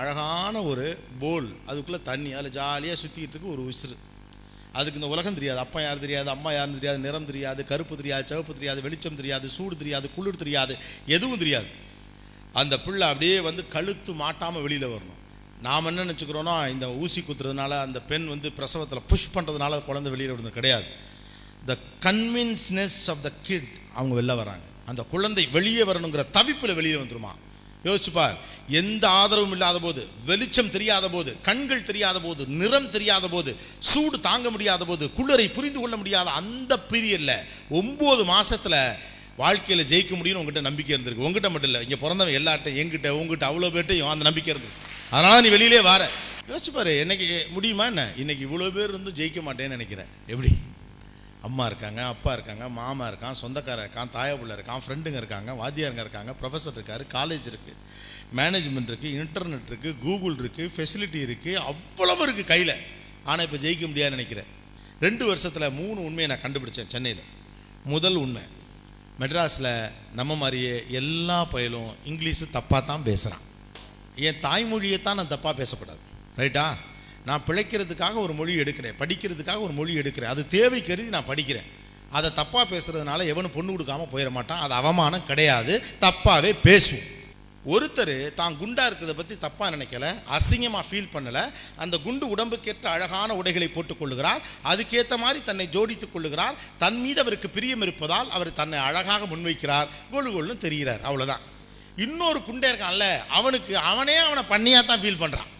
அழகான ஒரு போல் அதுக்குள்ளே தண்ணி அதில் ஜாலியாக சுற்றிக்கிட்டு இருக்கு ஒரு உசுறு அதுக்கு இந்த உலகம் தெரியாது. அப்பா யார் தெரியாது அம்மா யாருன்னு தெரியாது நிறம் தெரியாது கருப்பு தெரியாது சிவப்பு தெரியாது வெளிச்சம் தெரியாது சூடு தெரியாது குளிர் தெரியாது எதுவும் தெரியாது. அந்த பிள்ளை அப்படியே வந்து கழுத்து மாட்டாமல் வெளியில் வரணும். நாம் என்ன நினச்சிக்கிறோன்னா இந்த ஊசி குத்துறதுனால அந்த பெண் வந்து பிரசவத்தில் புஷ் பண்ணுறதுனால குழந்தை வெளியில் விடுறது கிடையாது. த கன்வின்ஸ்னஸ் ஆஃப் த கிட் அவங்க வெளில வராங்க. அந்த குழந்தை வெளியே வரணுங்கிற தவிப்பில் வெளியே வந்துருமா? யோசிச்சுப்பார் எந்த ஆதரவும் இல்லாத போது வெளிச்சம் தெரியாத போது கண்கள் தெரியாத போது நிறம் தெரியாத போது சூடு தாங்க முடியாத போது குளிரை புரிந்து கொள்ள முடியாத அந்த பீரியடில் ஒம்பது மாதத்தில் வாழ்க்கையில் ஜெயிக்க முடியும்னு உங்ககிட்ட நம்பிக்கை இருந்திருக்கு. உங்ககிட்ட மட்டும் இல்லை இங்கே பிறந்தவன் எல்லார்ட்டையும் எங்கிட்ட உங்ககிட்ட அவ்வளோ பேர்ட்டையும் அந்த நம்பிக்கை இருந்திருக்கு. அதனால் நீ வெளியிலே வார. யோசிச்சுப்பாரு என்னைக்கு முடியுமா என்ன? இன்னைக்கு இவ்வளோ பேர் இருந்தும் ஜெயிக்க மாட்டேன்னு நினைக்கிறேன். எப்படி? அம்மா இருக்காங்க அப்பா இருக்காங்க மாமா இருக்கான் சொந்தக்கார இருக்கான் தாயப்புள்ள இருக்கான் ஃப்ரெண்டுங்க இருக்காங்க வாத்தியாருங்க இருக்காங்க ப்ரொஃபஸர் இருக்காரு காலேஜ் இருக்குது மேனேஜ்மெண்ட் இருக்குது இன்டர்நெட் இருக்குது கூகுள் இருக்குது ஃபெசிலிட்டி இருக்குது அவ்வளவு இருக்குது கையில். ஆனால் இப்போ ஜெயிக்க முடியாதுன்னு நினைக்கிறேன். ரெண்டு வருஷத்தில் மூணு உண்மையை நான் கண்டுபிடிச்சேன் சென்னையில். முதல் உண்மை மெட்ராஸில் நம்ம மாதிரியே எல்லா பயலும் இங்கிலீஷு தப்பாக தான் பேசுகிறான் என் தாய்மொழியை தான் நான் தப்பாக பேசக்கூடாது. ரைட்டா? நான் பிழைக்கிறதுக்காக ஒரு மொழி எடுக்கிறேன் படிக்கிறதுக்காக ஒரு மொழி எடுக்கிறேன் அது தேவை கருதி நான் படிக்கிறேன். அதை தப்பாக பேசுகிறதுனால எவனும் பொண்ணு கொடுக்காம போயிட மாட்டான் அது அவமானம் கிடையாது தப்பாகவே பேசுவோம். ஒருத்தர் தான் குண்டாக இருக்கிறத பற்றி தப்பாக நினைக்கல அசிங்கமாக ஃபீல் பண்ணலை அந்த குண்டு உடம்புக்கேற்ற அழகான உடைகளை போட்டுக்கொள்ளுகிறார் அதுக்கேற்ற மாதிரி தன்னை ஜோடித்துக் கொள்ளுகிறார் தன் மீது அவருக்கு பிரியம் இருப்பதால் அவர் தன்னை அழகாக முன்வைக்கிறார் கொழு கொள்ளுன்னு தெரிகிறார் அவ்வளோதான் இன்னொரு குண்டே இருக்கான்ல அவனுக்கு அவனே அவனை பண்ணியாக தான் ஃபீல் பண்ணுறான்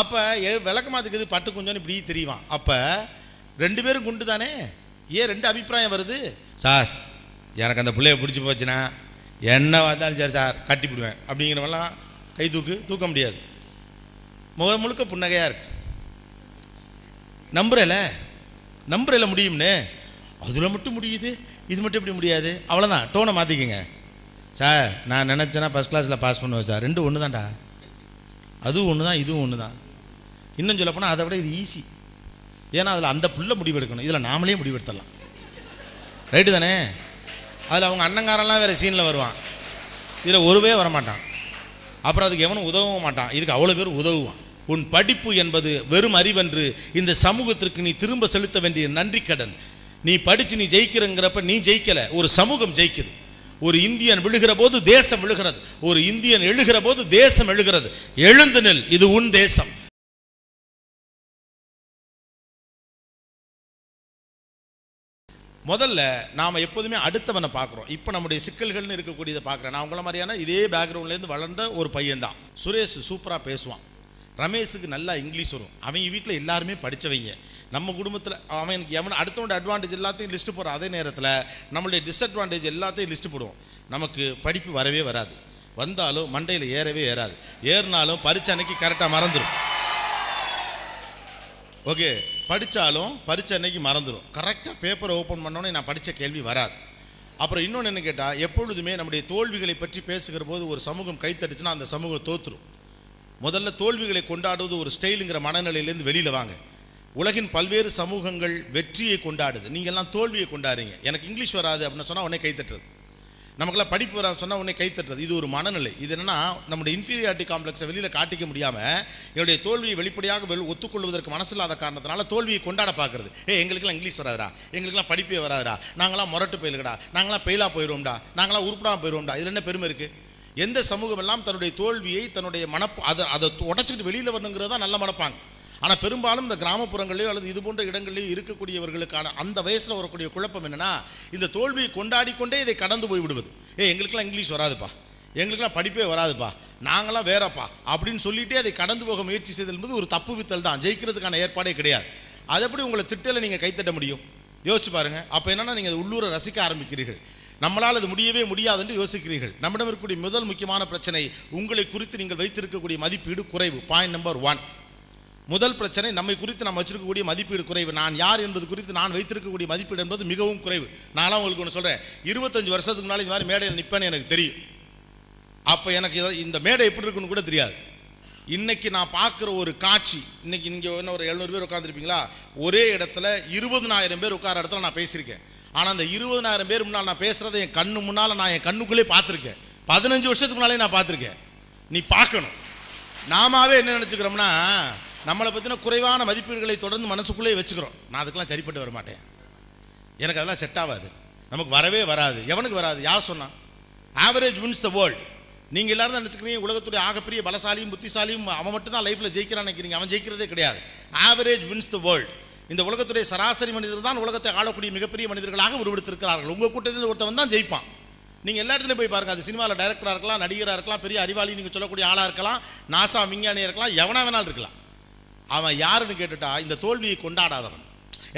அப்போ விளக்கமாக இது பட்டு கொஞ்சம் இப்படி தெரியுவான். அப்போ ரெண்டு பேரும் குண்டு தானே? ஏன் ரெண்டு அபிப்பிராயம் வருது? சார் எனக்கு அந்த பிள்ளைய பிடிச்சி போச்சுன்னா என்ன வந்தாலும் சரி சார் கட்டிப்பிடுவேன் அப்படிங்கிறவெல்லாம் கை தூக்கு தூக்க முடியாது. முக முழுக்க புன்னகையாக இருக்கு. நம்புறல? நம்புறல முடியும்னு? அதில் மட்டும் முடியுது. இது மட்டும் எப்படி முடியாது? அவ்வளோதான் டோனை மாற்றிக்கங்க சார் நான் நினச்சேன்னா ஃபஸ்ட் கிளாஸில் பாஸ் பண்ணுவேன் சார். ரெண்டும் ஒன்று தான்டா அதுவும் ஒன்று தான் இதுவும் ஒன்று தான் இன்னும் சொல்லப்போனால் அதை விட இது ஈஸி ஏன்னா அதில் அந்த புள்ள முடிவெடுக்கணும். இதில் நாமளே முடிவெடுத்துடலாம். ரைட்டு தானே? அதில் அவங்க அண்ணங்காரெல்லாம் வேறு சீனில் வருவான். இதில் ஒருவே வரமாட்டான். அப்புறம் அதுக்கு எவனும் உதவவும் மாட்டான். இதுக்கு அவ்வளோ பேர் உதவுவான். உன் படிப்பு என்பது வெறும் அறிவன்று இந்த சமூகத்திற்கு நீ திரும்ப செலுத்த வேண்டிய நன்றி கடன். நீ படித்து நீ ஜெயிக்கிறங்கிறப்ப நீ ஜெயிக்கலை. ஒரு சமூகம் ஜெயிக்குது. ஒரு இந்தியன் விழுகிற போது தேசம் விழுகிறது. ஒரு இந்தியன் எழுகிற போது தேசம் எழுகிறது. எழுந்து நெல். இது உன் தேசம். முதல்ல நாம் எப்போதுமே அடுத்தவனை பார்க்குறோம். இப்போ நம்முடைய சிக்கல்கள்னு இருக்கக்கூடியதை பார்க்குறேன். நான் உங்கள மாதிரியான இதே பேக்ரவுண்ட்லேருந்து வளர்ந்த ஒரு பையன்தான். சுரேஷ் சூப்பராக பேசுவான். ரமேஷுக்கு நல்லா இங்கிலீஷ் வரும். அவங்க வீட்டில் எல்லாருமே படித்தவங்க நம்ம குடும்பத்தில் அவனுக்கு எவன் அடுத்தவன் அட்வான்டேஜ் எல்லாத்தையும் லிஸ்ட்டு போடுற அதே நேரத்தில் நம்மளுடைய டிஸ்அட்வான்டேஜ் எல்லாத்தையும் லிஸ்ட்டு போடுவோம். நமக்கு படிப்பு வரவே வராது. வந்தாலும் மண்டையில் ஏறவே ஏறாது. ஏறினாலும் பரிச்சனைக்கு கரெக்டாக மறந்துடும் ஓகே படித்தாலும் பரிச்சை அன்னைக்கு மறந்துடும் கரெக்டாக பேப்பரை ஓப்பன் பண்ணோன்னே நான் படித்த கேள்வி வராது. அப்புறம் இன்னொன்று என்ன கேட்டால் எப்பொழுதுமே நம்முடைய தோல்விகளை பற்றி பேசுகிற போது ஒரு சமூகம் கைத்தடிச்சுன்னா அந்த சமூகம் தோற்றுரும் முதல்ல தோல்விகளை கொண்டாடுவது ஒரு ஸ்டைலுங்கிற மனநிலையிலேருந்து வெளியில் வாங்க. உலகின் பல்வேறு சமூகங்கள் வெற்றியை கொண்டாடுது. நீங்கள் எல்லாம் தோல்வியை கொண்டாடுறீங்க. எனக்கு இங்கிலீஷ் வராது அப்படின்னு சொன்னால் உடனே கைத்தட்டுறது நமக்கெல்லாம் படிப்பு வர சொன்னால் உடனே கைத்தட்டுறது இது ஒரு மனநிலை. இது என்னன்னா நம்முடைய இன்ஃபீரியாரிட்டி காம்ப்ளெக்ஸை வெளியில் காட்டிக்க முடியாமல் என்னுடைய தோல்வியை வெளிப்படையாக வெள் ஒத்துக்கொள்வதற்கு மனசில்லாத காரணத்தினால தோல்வியை கொண்டாட பார்க்குறது. ஏ எங்களுக்கெல்லாம் இங்கிலீஷ் வராதரா எங்களுக்கெல்லாம் படிப்பே வராதரா நாங்களாம் முரட்டு போயிலுக்கடா நாங்களாம் பெயிலாக போயிடுவோம்டா நாங்களாம் உருப்படாமல் போயிடுவோம்டா இதில் என்ன பெருமை இருக்குது எந்த சமூகம் எல்லாம் தன்னுடைய தோல்வியை தன்னுடைய மனப்பு அதை அதை உடச்சிக்கிட்டு வெளியில் வரணுங்கிறது தான் நல்ல மனப்பாங்க. ஆனால் பெரும்பாலும் இந்த கிராமப்புறங்களிலேயோ அல்லது இது போன்ற இடங்களிலேயோ இருக்கக்கூடியவர்களுக்கான அந்த வயசில் வரக்கூடிய குழப்பம் என்னென்னா இந்த தோல்வியை கொண்டாடி கொண்டே இதை கடந்து போய் விடுவது. ஏ எங்களுக்கெல்லாம் இங்கிலீஷ் வராதுப்பா. எங்களுக்கெல்லாம் படிப்பே வராதுப்பா. நாங்களாம் வேறப்பா. அப்படின்னு சொல்லிட்டே அதை கடந்து போக முயற்சி செய்தல் என்பது ஒரு தப்பு வித்தல் தான். ஜெயிக்கிறதுக்கான ஏற்பாடே கிடையாது. அது எப்படி உங்களை திட்டலை நீங்கள் கைத்தட்ட முடியும்? யோசிச்சு பாருங்கள் அப்போ என்னென்னா நீங்கள் உள்ளூரை ரசிக்க ஆரம்பிக்கிறீர்கள். நம்மளால் அது முடியவே முடியாது என்று யோசிக்கிறீர்கள். நம்மிடம் இருக்கக்கூடிய முதல் முக்கியமான பிரச்சனை உங்களை குறித்து நீங்கள் வைத்திருக்கக்கூடிய மதிப்பீடு குறைவு. பாயிண்ட் நம்பர் ஒன் முதல் பிரச்சனை நம்மை குறித்து நம்ம வச்சிருக்கக்கூடிய மதிப்பீடு குறைவு. நான் யார் என்பது குறித்து நான் வைத்திருக்கக்கூடிய மதிப்பீடு என்பது மிகவும் குறைவு. நானும் உங்களுக்கு ஒன்று சொல்கிறேன் இருபத்தஞ்சு வருஷத்துக்கு முன்னாடி இந்த மாதிரி மேடையில் நிற்பேன்னு எனக்கு தெரியும். அப்போ எனக்கு இதை- இந்த மேடை எப்படி இருக்குன்னு கூட தெரியாது. இன்னைக்கு நான் பார்க்குற ஒரு காட்சி இன்னைக்கு இங்கே என்ன ஒரு எழுநூறு பேர் உட்காந்துருப்பீங்களா ஒரே இடத்துல இருபதுனாயிரம் பேர் உட்கார இடத்துல நான் பேசியிருக்கேன். ஆனால் அந்த இருபதனாயிரம் பேர் முன்னால் நான் பேசுகிறத என் கண்ணு முன்னால் நான் என் கண்ணுக்குள்ளே பார்த்துருக்கேன். பதினஞ்சு வருஷத்துக்கு முன்னாலே நான் பார்த்துருக்கேன். நீ பார்க்கணும். நாமாவே என்ன நினச்சிக்கிறோம்னா நம்மளை பற்றின குறைவான மதிப்பீடுகளை தொடர்ந்து மனசுக்குள்ளே வச்சுக்கிறோம். நான் அதுக்கெல்லாம் சரிப்பட்டு வர மாட்டேன் எனக்கு அதெல்லாம் செட் ஆகாது. நமக்கு வரவே வராது. எவனுக்கு வராது? யார் சொன்னான் ஆவரேஜ் வின்ஸ் த வேர்ல்ட் நீங்கள் எல்லாரும் தான் நினச்சிக்கிறீங்க உலகத்துடைய ஆகப்பெரிய பலசாலியும் புத்திசாலியும் அவன் மட்டும் தான் லைஃப்பில் ஜெயிக்கிறான்னு நினைக்கிறீங்க. அவன் ஜெயிக்கிறதே கிடையாது. ஆவரேஜ் வின்ஸ் த வேர்ல்டு இந்த உலகத்துடைய சராசரி மனிதர் தான் உலகத்தை ஆளக்கூடிய மிகப்பெரிய மனிதர்களாக உருவெடுத்திருக்கிறார்கள். உங்கள் கூட்டத்தில் ஒருத்தவன் தான் ஜெயிப்பான். நீங்கள் எல்லா இடத்துலையும் போய் பாருங்கள் அது சினிமாவில் டைரக்டராக இருக்கலாம் நடிகராக இருக்கலாம் பெரிய அறிவாளி நீங்கள் சொல்லக்கூடிய ஆளாக இருக்கலாம் நாசா விஞ்ஞானியாக இருக்கலாம் எவனா வேணாலும் இருக்கலாம். அவன் யாருன்னு கேட்டுட்டா இந்த தோல்வியை கொண்டாடாதவன்.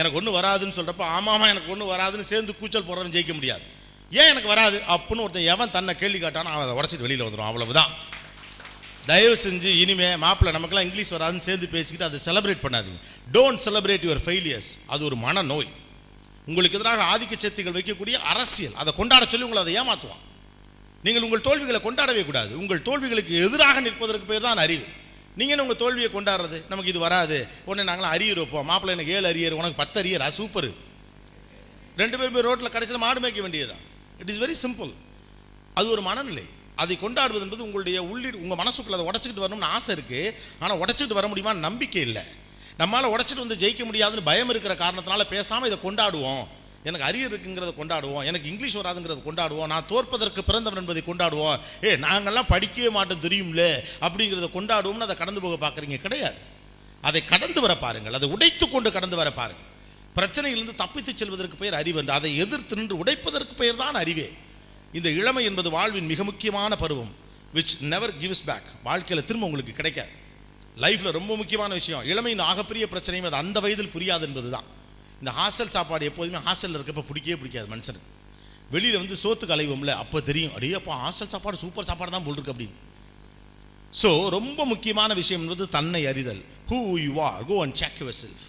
எனக்கு ஒன்றும் வராதுன்னு சொல்கிறப்ப ஆமாமா எனக்கு ஒன்றும் வராதுன்னு சேர்ந்து கூச்சல் போடுறவன் ஜெயிக்க முடியாது. ஏன் எனக்கு வராது? அப்படின்னு ஒருத்தன் எவன் தன்னை கேள்வி காட்டானோ அவன் அதை உடச்சிட்டு வெளியில் வந்துடும் அவ்வளவுதான். தயவு செஞ்சு இனிமே மாப்பிள்ளை நமக்கெல்லாம் இங்கிலீஷ் வராதுன்னு சேர்ந்து பேசிக்கிட்டு அதை செலிப்ரேட் பண்ணாதீங்க. டோன்ட் செலிப்ரேட் யுவர் ஃபெயிலியர்ஸ் அது ஒரு மனநோய். உங்களுக்கு எதிராக ஆதிக்க சக்திகள் வைக்கக்கூடிய அரசியல். அதை கொண்டாட சொல்லி உங்களை அதை ஏமாற்றுவான் நீங்கள் உங்கள் தோல்விகளை கொண்டாடவே கூடாது. உங்கள் தோல்விகளுக்கு எதிராக நிற்பதற்கு பேர் தான் அறிவு. நீங்கள் உங்கள் தோல்வியை கொண்டாடுறது? நமக்கு இது வராது. உடனே நாங்களாம் அரியர் வைப்போம். மாப்பிள்ளை எனக்கு ஏழு அரியர் உனக்கு பத்து அரியரா சூப்பர் ரெண்டு பேரும் போய் ரோட்டில் கடைசியில் மாடு மேய்க்க வேண்டியதுதான். இட் இஸ் வெரி சிம்பிள் அது ஒரு மனநிலை. அதை கொண்டாடுவது என்பது உங்களுடைய உள்ளீடு உங்கள் மனசுக்குள்ள அதை உடச்சிக்கிட்டு வரணும்னு ஆசை இருக்குது ஆனால் உடச்சிக்கிட்டு வர முடியுமான்னு நம்பிக்கை இல்லை. நம்மளால் உடச்சிட்டு வந்து ஜெயிக்க முடியாதுன்னு பயம் இருக்கிற காரணத்தினால பேசாமல் இதை கொண்டாடுவோம். எனக்கு அரியர் இருக்குங்கிறத கொண்டாடுவோம். எனக்கு இங்கிலீஷ் வராதுங்கிறத கொண்டாடுவோம். நான் தோற்பதற்கு பிறந்தவன் என்பதை கொண்டாடுவோம். ஏ நாங்கள்லாம் படிக்கவே மாட்டோம் தெரியும்ல? அப்படிங்கிறத கொண்டாடுவோம்னு அதை கடந்து போக பார்க்குறீங்க? கிடையாது. அதை கடந்து வர பாருங்கள். அதை உடைத்து கொண்டு கடந்து வர பாருங்கள். பிரச்சனையிலிருந்து தப்பித்து செல்வதற்கு பெயர் அறிவு என்று. அதை எதிர்த்து நின்று உடைப்பதற்கு பெயர் தான் அறிவே. இந்த இளமை என்பது வாழ்வின் மிக முக்கியமான பருவம் விச் நெவர் கிவ்ஸ் பேக் வாழ்க்கையில் திரும்ப உங்களுக்கு கிடைக்காது. லைஃப்பில் ரொம்ப முக்கியமான விஷயம். இளமையின் ஆகப்பெரிய பிரச்சனையும் அது அந்த வயதில் புரியாது என்பது தான் இந்த ஹாஸ்டல் சாப்பாடு எப்போதுமே ஹாஸ்டலில் இருக்கப்போ பிடிக்கவே பிடிக்காது மனுஷனுக்கு. வெளியில் வந்து சோத்துக்கு அலைவோம்ல அப்போ தெரியும் அடியே அப்போ ஹாஸ்டல் சாப்பாடு சூப்பர் சாப்பாடு தான் போல் இருக்கு அப்படின்னு. ஸோ ரொம்ப முக்கியமான விஷயம் என்பது தன்னை அறிதல். Who you are go and check yourself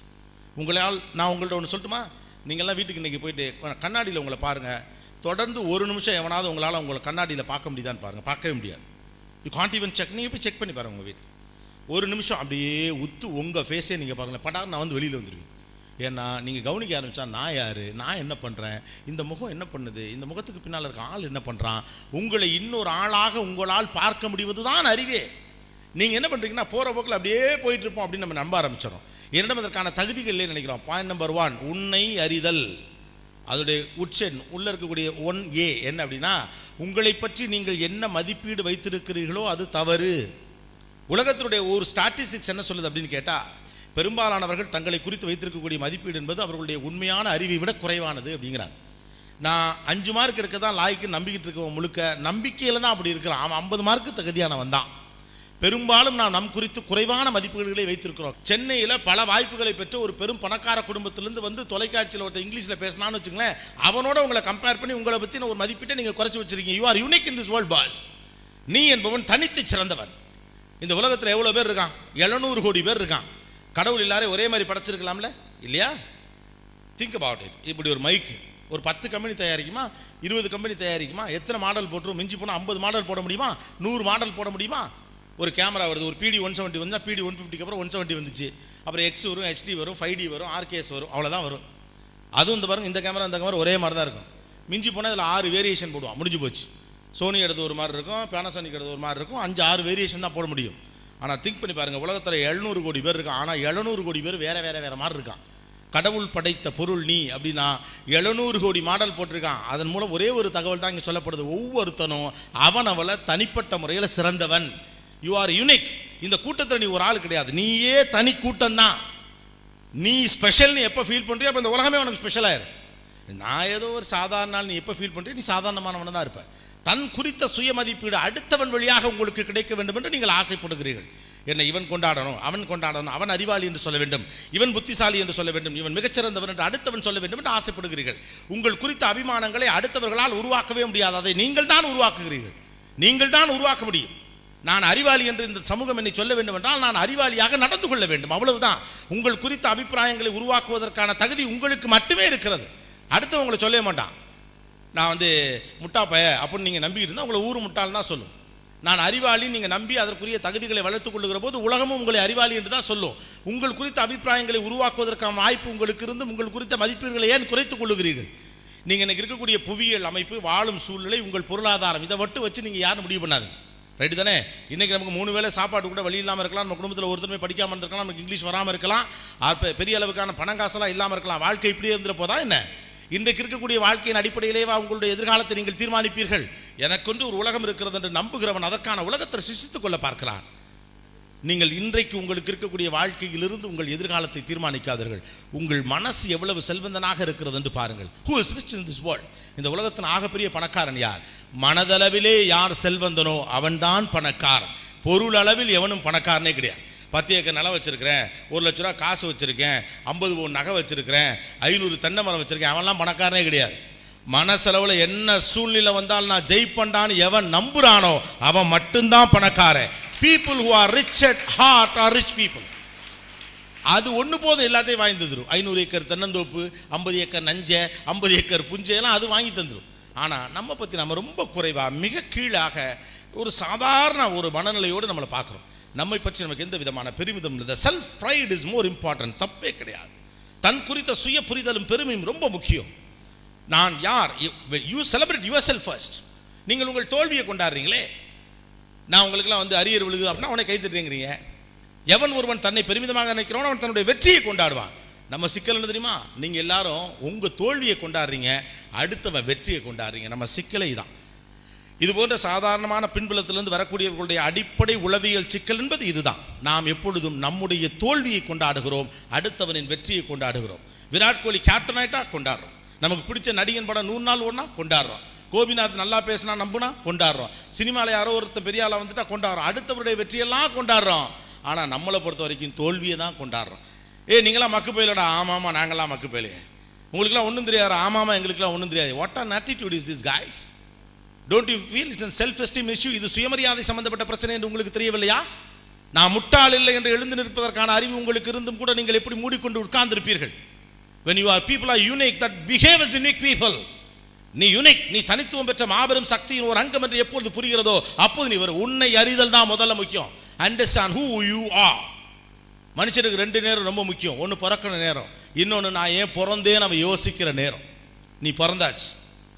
உங்களால் நான் உங்கள்ட்ட ஒன்று சொல்லட்டுமா? நீங்கள்லாம் வீட்டுக்கு இன்றைக்கி போயிட்டு கண்ணாடியில் உங்களை பாருங்கள் தொடர்ந்து ஒரு நிமிஷம் எவனாவது உங்களால் உங்களை கண்ணாடியில் பார்க்க முடியுதான்னு பாருங்கள் பார்க்கவே முடியாது. யூ காண்ட் ஈவன் செக் நீங்கள் போய் செக் பண்ணி பாருங்கள் உங்கள் வீட்டில். ஒரு நிமிஷம் அப்படியே உத்து உங்கள் ஃபேஸே நீங்கள் பாருங்களேன். பட்டாக நான் வந்து வெளியில் வந்துடுவேன் ஏன்னா நீங்கள் கவனிக்க ஆரம்பித்தா நான் யார்? நான் என்ன பண்ணுறேன் இந்த முகம் என்ன பண்ணுது? இந்த முகத்துக்கு பின்னால் இருக்க ஆள் என்ன பண்ணுறான் உங்களை இன்னொரு ஆளாக உங்களால் பார்க்க முடிவது தான் அறிவே. நீங்கள் என்ன பண்ணுறீங்கன்னா போகிற போக்கில் அப்படியே போயிட்டு இருப்போம் அப்படின்னு நம்ம நம்ப ஆரம்பிச்சிடும் இரண்டும் அதற்கான தகுதிகள் இல்லைன்னு நினைக்கிறோம். பாயிண்ட் நம்பர் ஒன் உன்னை அறிதல். அதோடைய உச்சன் உள்ளே இருக்கக்கூடிய ஒன் ஏ என்ன அப்படின்னா உங்களை பற்றி நீங்கள் என்ன மதிப்பீடு வைத்திருக்கிறீர்களோ அது தவறு. உலகத்தினுடைய ஒரு ஸ்டாட்டிஸ்டிக்ஸ் என்ன சொல்லுது அப்படின்னு கேட்டால் பெரும்பாலானவர்கள் தங்களை குறித்து வைத்திருக்கக்கூடிய மதிப்பீடு என்பது அவர்களுடைய உண்மையான அறிவை விட குறைவானது அப்படிங்கிறாங்க. நான் அஞ்சு மார்க் இருக்க தான் லாய்க்கு நம்பிக்கிட்டு இருக்கவன் முழுக்க நம்பிக்கையில் தான் அப்படி இருக்கிறான். அவன் ஐம்பது மார்க்கு தகுதியானவன் தான். பெரும்பாலும் நாம் நம் குறித்து குறைவான மதிப்புகளை வைத்திருக்கிறோம். சென்னையில் பல வாய்ப்புகளை பெற்ற ஒரு பெரும் பணக்கார குடும்பத்திலேருந்து வந்து தொலைக்காட்சியில் ஒருத்தர் இங்கிலீஷில் பேசினான்னு வச்சுங்களேன் அவனோட உங்களை கம்பேர் பண்ணி உங்களை பற்றின ஒரு மதிப்பீட்டை நீங்கள் குறைச்சி வச்சிருக்கீங்க. You are unique in this world boss நீ என்பவன் தனித்து சிறந்தவன். இந்த உலகத்தில் எவ்வளோ பேர் இருக்கான்? எழுநூறு கோடி பேர் இருக்கான். கடவுள் எல்லாரையும் ஒரே மாதிரி படைச்சிருக்கலாம்ல? இல்லையா? திங்க் அபவுட் இட் இப்படி ஒரு மைக்கு ஒரு பத்து கம்பெனி தயாரிக்குமா? இருபது கம்பெனி தயாரிக்குமா? எத்தனை மாடல் போட்டுரும்? மிஞ்சி போனால் ஐம்பது மாடல் போட முடியுமா? நூறு மாடல் போட முடியுமா? ஒரு கேமரா வருது ஒரு பிடி ஒன் செவன்ட்டி வந்துச்சுன்னா பிடி ஒன் ஃபிஃப்டிக்கு அப்புறம் ஒன் செவன்ட்டி வந்துச்சு. அப்புறம் எக்ஸ் வரும் ஹெச்டி வரும் ஃபைவ் டி வரும் ஆர்கேஎஸ் வரும் அவ்வளோதான் வரும். அதுவும் இந்த பாருங்கள் இந்த கேமரா இந்த கேமரா ஒரே மாதிரி தான் இருக்கும். மிஞ்சி போனால் இதில் ஆறு வேரியேஷன் போடுவான். முடிஞ்சு போச்சு. சோனி எடுத்து ஒரு மாதிரி இருக்கும் பேனாசோனிக் எடுத்து ஒரு மாதிரி இருக்கும். அஞ்சு ஆறு வேரியேஷன் தான் போட முடியும். ஆனால் திங்க் பண்ணி பாருங்கள் உலகத்தில் எழுநூறு கோடி பேர் இருக்கான் ஆனால் எழுநூறு கோடி பேர் வேறு வேறு வேறு மாதிரி இருக்கான் கடவுள் படைத்த பொருள் நீ அப்படின்னா எழுநூறு கோடி மாடல் போட்டிருக்கான். அதன் மூலம் ஒரே ஒரு தகவல் தான் இங்கே சொல்லப்படுது. ஒவ்வொருத்தனும் அவன் அவளை தனிப்பட்ட முறையில் சிறந்தவன். யூ ஆர் யூனிக் இந்த கூட்டத்தில் நீ ஒரு ஆள் கிடையாது. நீயே தனி கூட்டம் தான் நீ ஸ்பெஷல்னு எப்போ ஃபீல் பண்ணுறியோ அப்போ இந்த உலகமே உனக்கு ஸ்பெஷலாயிரு நான் ஏதோ ஒரு சாதாரண நாள் நீ எப்போ ஃபீல் பண்ணுறியோ நீ சாதாரணமானவனை தான் இருப்பேன் தன் குறித்த சுய மதிப்பீடு அடுத்தவன் வழியாக உங்களுக்கு கிடைக்க வேண்டும் என்று நீங்கள் ஆசைப்படுகிறீர்கள். என்னை இவன் கொண்டாடணும் அவன் கொண்டாடணும் அவன் அறிவாளி என்று சொல்ல வேண்டும் இவன் புத்திசாலி என்று சொல்ல வேண்டும் இவன் மிகச்சிறந்தவன் என்று அடுத்தவன் சொல்ல வேண்டும் என்று ஆசைப்படுகிறீர்கள். உங்கள் குறித்த அபிமானங்களை அடுத்தவர்களால் உருவாக்கவே முடியாது. அதை நீங்கள் தான் உருவாக்குகிறீர்கள். நீங்கள் தான் உருவாக்க முடியும். நான் அறிவாளி என்று இந்த சமூகம் என்னை சொல்ல வேண்டும் என்றால் நான் அறிவாளியாக நடந்து கொள்ள வேண்டும். அவ்வளவுதான். உங்கள் குறித்த அபிப்பிராயங்களை உருவாக்குவதற்கான தகுதி உங்களுக்கு மட்டுமே இருக்கிறது. அடுத்தவங்களை சொல்ல மாட்டான். நான் வந்து முட்டாப்பய அப்படின்னு நீங்கள் நம்பிக்கிட்டு இருந்தால் உங்களை ஊர் முட்டாள் தான் சொல்லும். நான் அறிவாளி நீங்கள் நம்பி அதற்குரிய தகுதிகளை வளர்த்துக் கொள்ளுகிற போது உலகமும் உங்களை அறிவாளி என்று தான் சொல்லும். உங்கள் குறித்த அபிப்பிராயங்களை உருவாக்குவதற்கான வாய்ப்பு உங்களுக்கு இருந்து உங்கள் குறித்த மதிப்பீடுகளை ஏன் குறைத்துக் கொள்ளுகிறீர்கள்? நீங்கள் எனக்கு இருக்கக்கூடிய புவியியல் அமைப்பு வாழும் சூழ்நிலை உங்கள் பொருளாதாரம் இதை மட்டும் வச்சு நீங்கள் யாரும் முடிவு பண்ணாது ரைட்டு தானே? இன்றைக்கி நமக்கு மூணு வேளை சாப்பாடு கூட வழி இல்லாமல் இருக்கலாம். நம்ம குடும்பத்தில் ஒருத்தருமே படிக்காமல் இருந்திருக்கலாம். நமக்கு இங்கிலீஷ் வராமல் இருக்கலாம். பெரிய அளவுக்கான பணம் காசெல்லாம் இல்லாமல் இருக்கலாம். வாழ்க்கை இப்படியே இருந்துற போதா என்ன? இன்றைக்கு இருக்கக்கூடிய வாழ்க்கையின் அடிப்படையிலேயே உங்களுடைய எதிர்காலத்தை நீங்கள் தீர்மானிப்பீர்கள்? எனக்கொன்று ஒரு உலகம் இருக்கிறது என்று நம்புகிறவன் அதற்கான உலகத்தை சிசித்துக் கொள்ள பார்க்கிறான். நீங்கள் இன்றைக்கு உங்களுக்கு இருக்கக்கூடிய வாழ்க்கையிலிருந்து உங்கள் எதிர்காலத்தை தீர்மானிக்காதீர்கள். உங்கள் மனசு எவ்வளவு செல்வந்தனாக இருக்கிறது என்று பாருங்கள். Who is rich in this world இந்த உலகத்தின் ஆகப்பெரிய பணக்காரன் யார்? மனதளவிலே யார் செல்வந்தனோ அவன்தான் பணக்காரன். பொருள் அளவில் எவனும் பணக்காரனே கிடையாது. பத்து ஏக்கர் நிலம் வச்சுருக்கிறேன் ஒரு லட்ச ரூபா காசு வச்சுருக்கேன் ஐம்பது பவுன் நகை வச்சுருக்கிறேன் ஐநூறு தென்னை மரம் வச்சுருக்கேன் அவன்லாம் பணக்காரனே கிடையாது. மனசளவில் என்ன சூழ்நிலை வந்தால் நான் ஜெயிப்பண்டான்னு எவன் நம்புகிறானோ அவன் மட்டும்தான் பணக்காரன். People who are rich at heart are rich people அது ஒன்று போதும் எல்லாத்தையும் வாங்கி தந்துடும் ஐநூறு ஏக்கர் தென்னந்தோப்பு ஐம்பது ஏக்கர் நஞ்சை ஐம்பது ஏக்கர் புஞ்சையெல்லாம் அது வாங்கி தந்துடும் ஆனால் நம்ம பற்றி நம்ம ரொம்ப குறைவாக மிக கீழாக ஒரு சாதாரண ஒரு மனநிலையோடு நம்மளை பார்க்குறோம். நம்மை பற்றி நமக்கு எந்த விதமான பெருமிதம் இல்லை. Self pride is more important தப்பே கிடையாது. தன் குறித்த சுய புரிதலும் பெருமையும் ரொம்ப முக்கியம். நான் யார்? You celebrate yourself first நீங்கள் உங்கள் தோல்வியை கொண்டாடுறீங்களே. நான் உங்களுக்குலாம் வந்து அரியர் விழுகு அப்படின்னா அவனை கைதிடுறீங்கறீங்க எவன் ஒருவன் தன்னை பெருமிதமாக நினைக்கிறானோ அவன் தன்னுடைய வெற்றியை கொண்டாடுவான். நம்ம சிக்கல் என்ன தெரியுமா? நீங்கள் எல்லாரும் உங்கள் தோல்வியை கொண்டாடுறீங்க அடுத்தவன் வெற்றியை கொண்டாடுறீங்க. நம்ம சிக்கலை தான் இது போன்ற சாதாரணமான பின்புலத்திலிருந்து வரக்கூடியவர்களுடைய அடிப்படை உளவியல் சிக்கல் என்பது இதுதான். நாம் எப்பொழுதும் நம்முடைய தோல்வியை கொண்டாடுகிறோம் அடுத்தவனின் வெற்றியை கொண்டாடுகிறோம். விராட் கோலி கேப்டன் ஆயிட்டா கொண்டாடுறோம். நமக்கு பிடிச்ச நடிகன் படம் நூறு நாள் ஒன்றா கொண்டாடுறோம். கோபிநாத் நல்லா பேசினா நம்புனா கொண்டாடுறோம். சினிமாவில் யாரோ ஒருத்தன் பெரிய ஆளாக வந்துட்டா கொண்டாடுறோம். அடுத்தவருடைய வெற்றியெல்லாம் கொண்டாடுறோம். ஆனால் நம்மளை பொறுத்த வரைக்கும் தோல்வியை தான் கொண்டாடுறோம். ஏ நீங்களாம் மக்கு போயிலடா. ஆமாம் நாங்களாம் மக்கு போயிலே உங்களுக்குலாம் ஒன்றும் தெரியாது. ஆமாம் எங்களுக்குலாம் ஒன்றும் தெரியாது. What an attitude is this guys don't you feel it's self esteem issue இது சுயமரியாதை சம்பந்தப்பட்ட பிரச்சனை என்று உங்களுக்கு தெரியவில்லையா? நான் முட்டாள் இல்லை என்று எழுந்து நிற்பதற்கான அறிவு உங்களுக்கு இருந்தும் கூட நீங்கள் எப்படி மூடிக்கொண்டு உட்கார்ந்திருப்பீர்கள்? When you are people are unique that behave is unique people நீ யுனிக் நீ தனித்துவம் பெற்ற மாபெரும் சக்தியின் ஒரு அங்கம் என்று எப்பொழுது புரிகிறதோ அப்போது நீ வரும் உன்னை அறிதல் தான் முதல்ல முக்கியம். அண்டர்ஸ்டாண்ட் ஹூ யூ ஆர் மனுஷனுக்கு ரெண்டு நேரம் ரொம்ப முக்கியம். ஒன்று பிறக்கிற நேரம். இன்னொன்று நான் ஏன் பிறந்தேன்னு அவன் யோசிக்கிற நேரம். நீ பிறந்தாச்சு.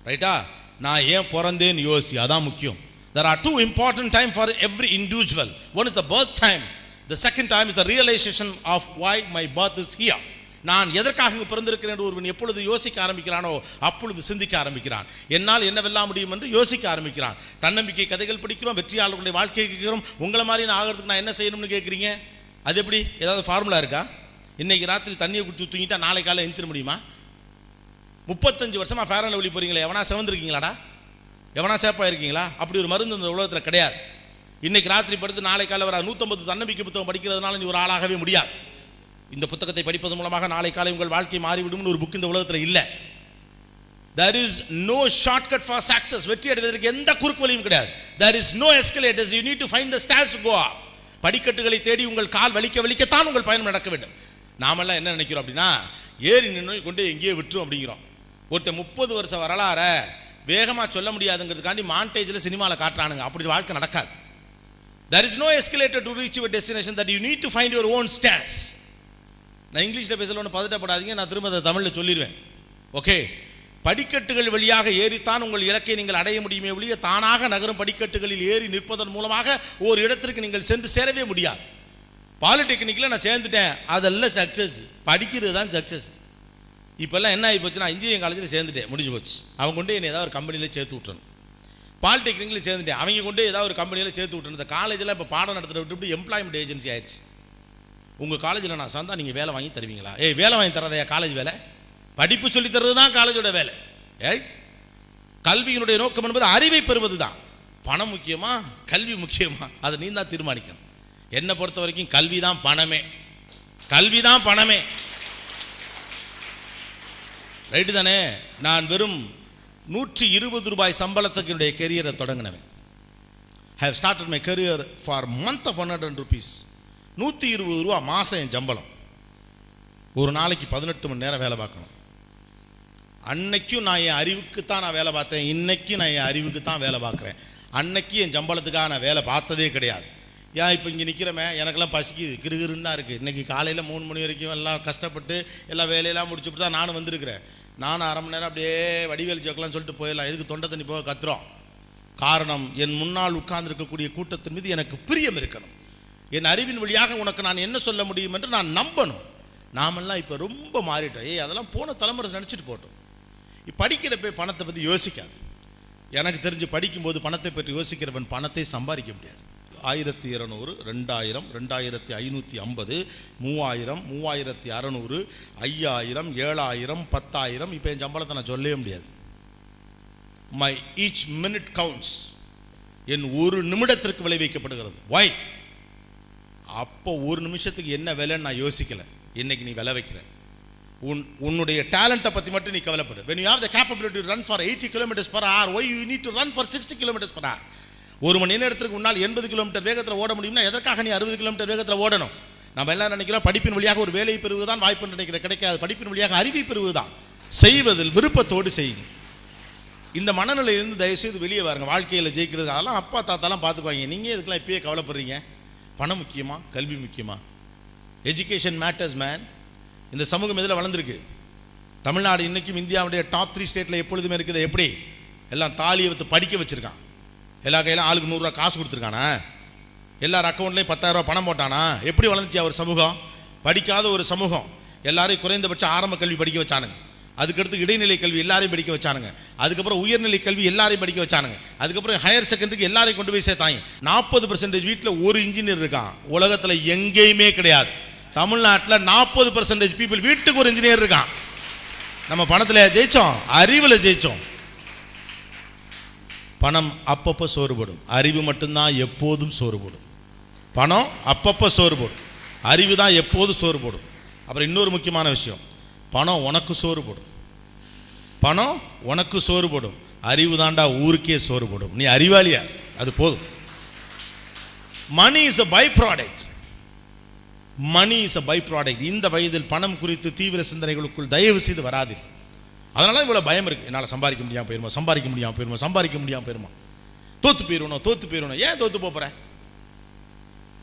ரைட்டா நான் ஏன் பிறந்தேன்னு யோசி அதான் முக்கியம். There are two important time for every individual one is the birth time the second time is the realisation of why my birth is here நான் எதற்காக இங்கு பிறந்திருக்கிறேன் என்று ஒருவன் எப்பொழுது யோசிக்க ஆரம்பிக்கிறானோ அப்பொழுது சிந்திக்க ஆரம்பிக்கிறான். என்னால் என்னவெல்லாம் முடியும் என்று யோசிக்க ஆரம்பிக்கிறான். தன்னம்பிக்கை கதைகள் படிக்கிறோம் வெற்றியாளர்களுடைய வாழ்க்கையை கேட்கிறோம். உங்களை மாதிரி நான் ஆகிறதுக்கு நான் என்ன செய்யணும்னு கேட்குறீங்க? அது எப்படி? ஏதாவது ஃபார்முலா இருக்கா? இன்னைக்கு ராத்திரி தண்ணியை குடிச்சு தூங்கிட்டா நாளை காலை எழுந்திர முடியுமா? முப்பத்தஞ்சு வருஷமா ஃபேர் அண்ட் லவ்லி போறீங்களே எவனா செவந்திருக்கீங்களாடா? எவனா சேப்பாயிருக்கீங்களா? அப்படி ஒரு மருந்து இந்த உலகத்தில் கிடையாது. இன்னைக்கு ராத்திரி படுத்து நாளை காலை வர நூற்றம்பது தன்னம்பிக்கை புத்தகம் படிக்கிறதுனால நீ ஒரு ஆளாகவே முடியாது. இந்த புத்தகத்தை படிப்பதன் மூலமாக நாளை காலை உங்கள் வாழ்க்கை மாறிவிடும்னு ஒரு புக் இந்த உலகத்தில் இல்லை. There is no shortcut for success வெற்றி அடைவதற்கு எந்த குறுக்கு வழியும் கிடையாது. There is no escalators you need to find the stairs go படிக்கட்டுகளை தேடி உங்கள் கால் வலிக்க வலிக்கத்தான் உங்கள் பயணம் நடக்க வேண்டும். நாமெல்லாம் என்ன நினைக்கிறோம் அப்படின்னா ஏறி நின்று கொண்டு எங்கேயோ விட்டுரும் அப்படிங்கிறோம். ஒருத்தர் முப்பது வருஷம் வரலாற வேகமாக சொல்ல முடியாதுங்கிறதுக்காண்டி மாண்டேஜில் சினிமாவில் காட்டுறானுங்க. அப்படி வாழ்க்கை நடக்காது. There is no escalator to reach your destination that you need to find your own stands நான் இங்கிலீஷில் பேசல ஒன்று பதட்டப்படாதீங்க நான் திரும்ப அதை தமிழில் சொல்லிடுவேன் ஓகே படிக்கட்டுகள் வழியாக ஏறித்தான் உங்கள் இலக்கை நீங்கள் அடைய முடியுமே ஒழிய தானாக நகரும் படிக்கட்டுகளில் ஏறி நிற்பதன் மூலமாக ஒரு இடத்திற்கு நீங்கள் சென்று சேரவே முடியாது. பாலிடெக்னிக்கில் நான் சேர்ந்துட்டேன். அதெல்லாம் சக்ஸஸ் படிக்கிறது தான் சக்ஸஸ் இப்போல்லாம் என்ன ஆகி போச்சுன்னா இன்ஜினியரிங் காலேஜில் சேர்ந்துட்டேன் முடிஞ்சு போச்சு. அவங்க கொண்டு என்னை ஏதாவது ஒரு கம்பெனியில் சேர்த்து விட்டுறணும். பாலிடெக்னிக்கில் சேர்ந்துட்டேன். அவங்க கொண்டு ஏதாவது ஒரு கம்பெனியில் சேர்த்து விட்டுறேன் இந்த காலேஜில் இப்போ பாடம் நடத்துகிற விட்டு எம்ப்ளாய்மெண்ட் ஏஜென்சி ஆயிடுச்சு. உங்கள் காலேஜில் நான் சந்தா நீங்கள் வேலை வாங்கி தருவீங்களா? ஏய் வேலை வாங்கி தரதையா காலேஜ் வேலை? படிப்பு சொல்லி தர்றது தான் காலேஜோட வேலை. ஏ கல்வியினுடைய நோக்கம் என்பது அறிவை பெறுவது தான் பணம் முக்கியமா? கல்வி முக்கியமா? அதை நீ தான் தீர்மானிக்கணும். என்னை பொறுத்த வரைக்கும் கல்வி தான் பணமே. கல்வி தான் பணமே. ரைட்டு தானே? நான் வெறும் நூற்றி இருபது ரூபாய் சம்பளத்துக்கு என்னுடைய கெரியரை தொடங்கினவன். Have started my career for month of one hundred rupees நூற்றி இருபது ரூபா மாதம் என் சம்பளம். ஒரு நாளைக்கு பதினெட்டு மணி நேரம் வேலை பார்க்கணும். அன்னைக்கும் நான் என் அறிவுக்கு தான் நான் வேலை பார்த்தேன். இன்னைக்கும் நான் என் அறிவுக்கு தான் வேலை பார்க்குறேன். அன்னைக்கு என் சம்பளத்துக்காக நான் வேலை பார்த்ததே கிடையாது. ஏன் இப்போ இங்கே நிற்கிறமே எனக்கெல்லாம் பசிக்குது. கிருகிருன்னு தான் இருக்குது இன்றைக்கி காலையில் மூணு மணி வரைக்கும் எல்லாம் கஷ்டப்பட்டு எல்லாம் வேலையெல்லாம் முடிச்சுட்டு தான் நானும் வந்திருக்கிறேன். நானும் அரை மணி நேரம் அப்படியே வடிவேல் ஜோக்கெல்லாம் சொல்லிட்டு போயிடலாம். எதுக்கு தொண்டை தண்ணி போக கத்துறோம்? காரணம் என் முன்னால் உட்கார்ந்துருக்கக்கூடிய கூட்டத்தின் மீது எனக்கு பிரியம் இருக்கணும். என் அறிவின் வழியாக உனக்கு நான் என்ன சொல்ல முடியும் என்று நான் நம்பணும். நாமெல்லாம் இப்போ ரொம்ப மாறிட்டோம். ஏய் அதெல்லாம் போன தலைமுறை நினச்சிட்டு போட்டோம். படிக்கிறப்ப பணத்தை பற்றி யோசிக்காது. எனக்கு தெரிஞ்சு படிக்கும்போது பணத்தை பற்றி யோசிக்கிறவன் பணத்தை சம்பாதிக்க முடியாது. ஆயிரத்தி இரநூறு ரெண்டாயிரம் ரெண்டாயிரத்தி ஐநூற்றி ஐம்பது மூவாயிரம் மூவாயிரத்தி அறநூறு ஐயாயிரம் ஏழாயிரம் பத்தாயிரம் இப்போ என் சம்பளத்தை நான் சொல்லவே முடியாது. மை ஈச் மினிட் கவுண்ட்ஸ் என் ஒரு நிமிடத்திற்கு விளைவிக்கப்படுகிறது. வை அப்போ ஒரு நிமிஷத்துக்கு என்ன விலைன்னு நான் யோசிக்கல. இன்னைக்கு நீ விலை வைக்கிற. உன் உன்னுடைய டேலண்ட்டை பற்றி மட்டும் நீ கவலைப்படு. When you have the capability run for eighty kilometres per hour why you need to run for sixty kilometres per hour ஒரு மணி நேரத்துக்கு முன்னால் எண்பது கிலோமீட்டர் வேகத்தில் ஓட முடியும்னா எதற்காக நீ அறுபது கிலோமீட்டர் வேகத்தில் ஓடணும்? நம்ம எல்லாம் நினைக்கிறோம் படிப்பின் வழியாக ஒரு வேலை பெறுவதுதான் வாய்ப்பு நினைக்கிற கிடைக்காது. படிப்பின் வழியாக அறிவை பெறுவதுதான். செய்வதில் விருப்பத்தோடு செய்யுங்க. இந்த மனநிலையிலிருந்து தயவுசெய்து வெளியே வாருங்க. வாழ்க்கையில் ஜெயிக்கிறது அதெல்லாம் அப்பா தாத்தாலாம் பார்த்துக்குவாங்க. நீங்கள் இதுக்கெல்லாம் இப்பயே கவலைப்படுறீங்க? பணம் முக்கியமா? கல்வி முக்கியமா? எஜுகேஷன் மேட்டர்ஸ் மேன் இந்த சமூகம் இதில் வளர்ந்துருக்கு? தமிழ்நாடு இன்றைக்கும் இந்தியாவுடைய டாப் த்ரீ ஸ்டேட்டில் எப்பொழுதுமே இருக்குது எப்படி? எல்லாம் தாலியை வைத்து படிக்க வச்சுருக்கான். எல்லா கையிலும் ஆளுக்கு நூறுரூவா காசு கொடுத்துருக்கானா? எல்லார் அக்கௌண்ட்லேயும் பத்தாயிரரூவா பணம் போட்டானா? எப்படி வளர்ந்துச்சு ஒரு சமூகம்? படிக்காத ஒரு சமூகம். எல்லாரையும் குறைந்தபட்சம் ஆரம்ப கல்வி படிக்க வச்சானுங்க. அதுக்கடுத்து இடைநிலை கல்வி எல்லாரையும் படிக்க வச்சானுங்க. அதுக்கப்புறம் உயர்நிலை கல்வி எல்லாரையும் படிக்க வச்சானுங்க. அதுக்கப்புறம் ஹையர் செகண்டரிக்கு எல்லாரையும் கொண்டு போய் சேர்த்தாங்க. நாற்பது பர்சன்டேஜ் வீட்டில் ஒரு இன்ஜினியர் இருக்கான். உலகத்தில் எங்கேயுமே கிடையாது. தமிழ்நாட்டில் நாற்பது பர்சன்டேஜ் பீப்புள் வீட்டுக்கு ஒரு இன்ஜினியர் இருக்கான். நம்ம பணத்தில் ஜெயித்தோம் அறிவில் ஜெயித்தோம் பணம் அப்பப்போ சோறுபடும். அறிவு மட்டும்தான் எப்போதும் சோறுபடும். பணம் அப்பப்போ சோறுபடும். அறிவு தான் எப்போதும் சோறுபடும். அப்புறம் இன்னொரு முக்கியமான விஷயம். பணம் உனக்கு சோறுபடும். பணம் உனக்கு சோறுபடும். அறிவு தாண்டா ஊருக்கே சோறுபடும். நீ அறிவாளியா? அது போதும். Money is a by product money is a by product இந்த வயதில் பணம் குறித்து தீவிர சிந்தனைகளுக்குள் தயவு செய்து வராதீர்கள். அதனால இவ்வளோ பயம் இருக்கு. என்னால் சம்பாதிக்க முடியாமல் போயிருமா? சம்பாதிக்க முடியாமல் போயிருமா? சம்பாதிக்க முடியாமல் போயிருமா? தோத்து போயிடணும் தோத்து போயிடணும் ஏன் தோத்து போகிறேன்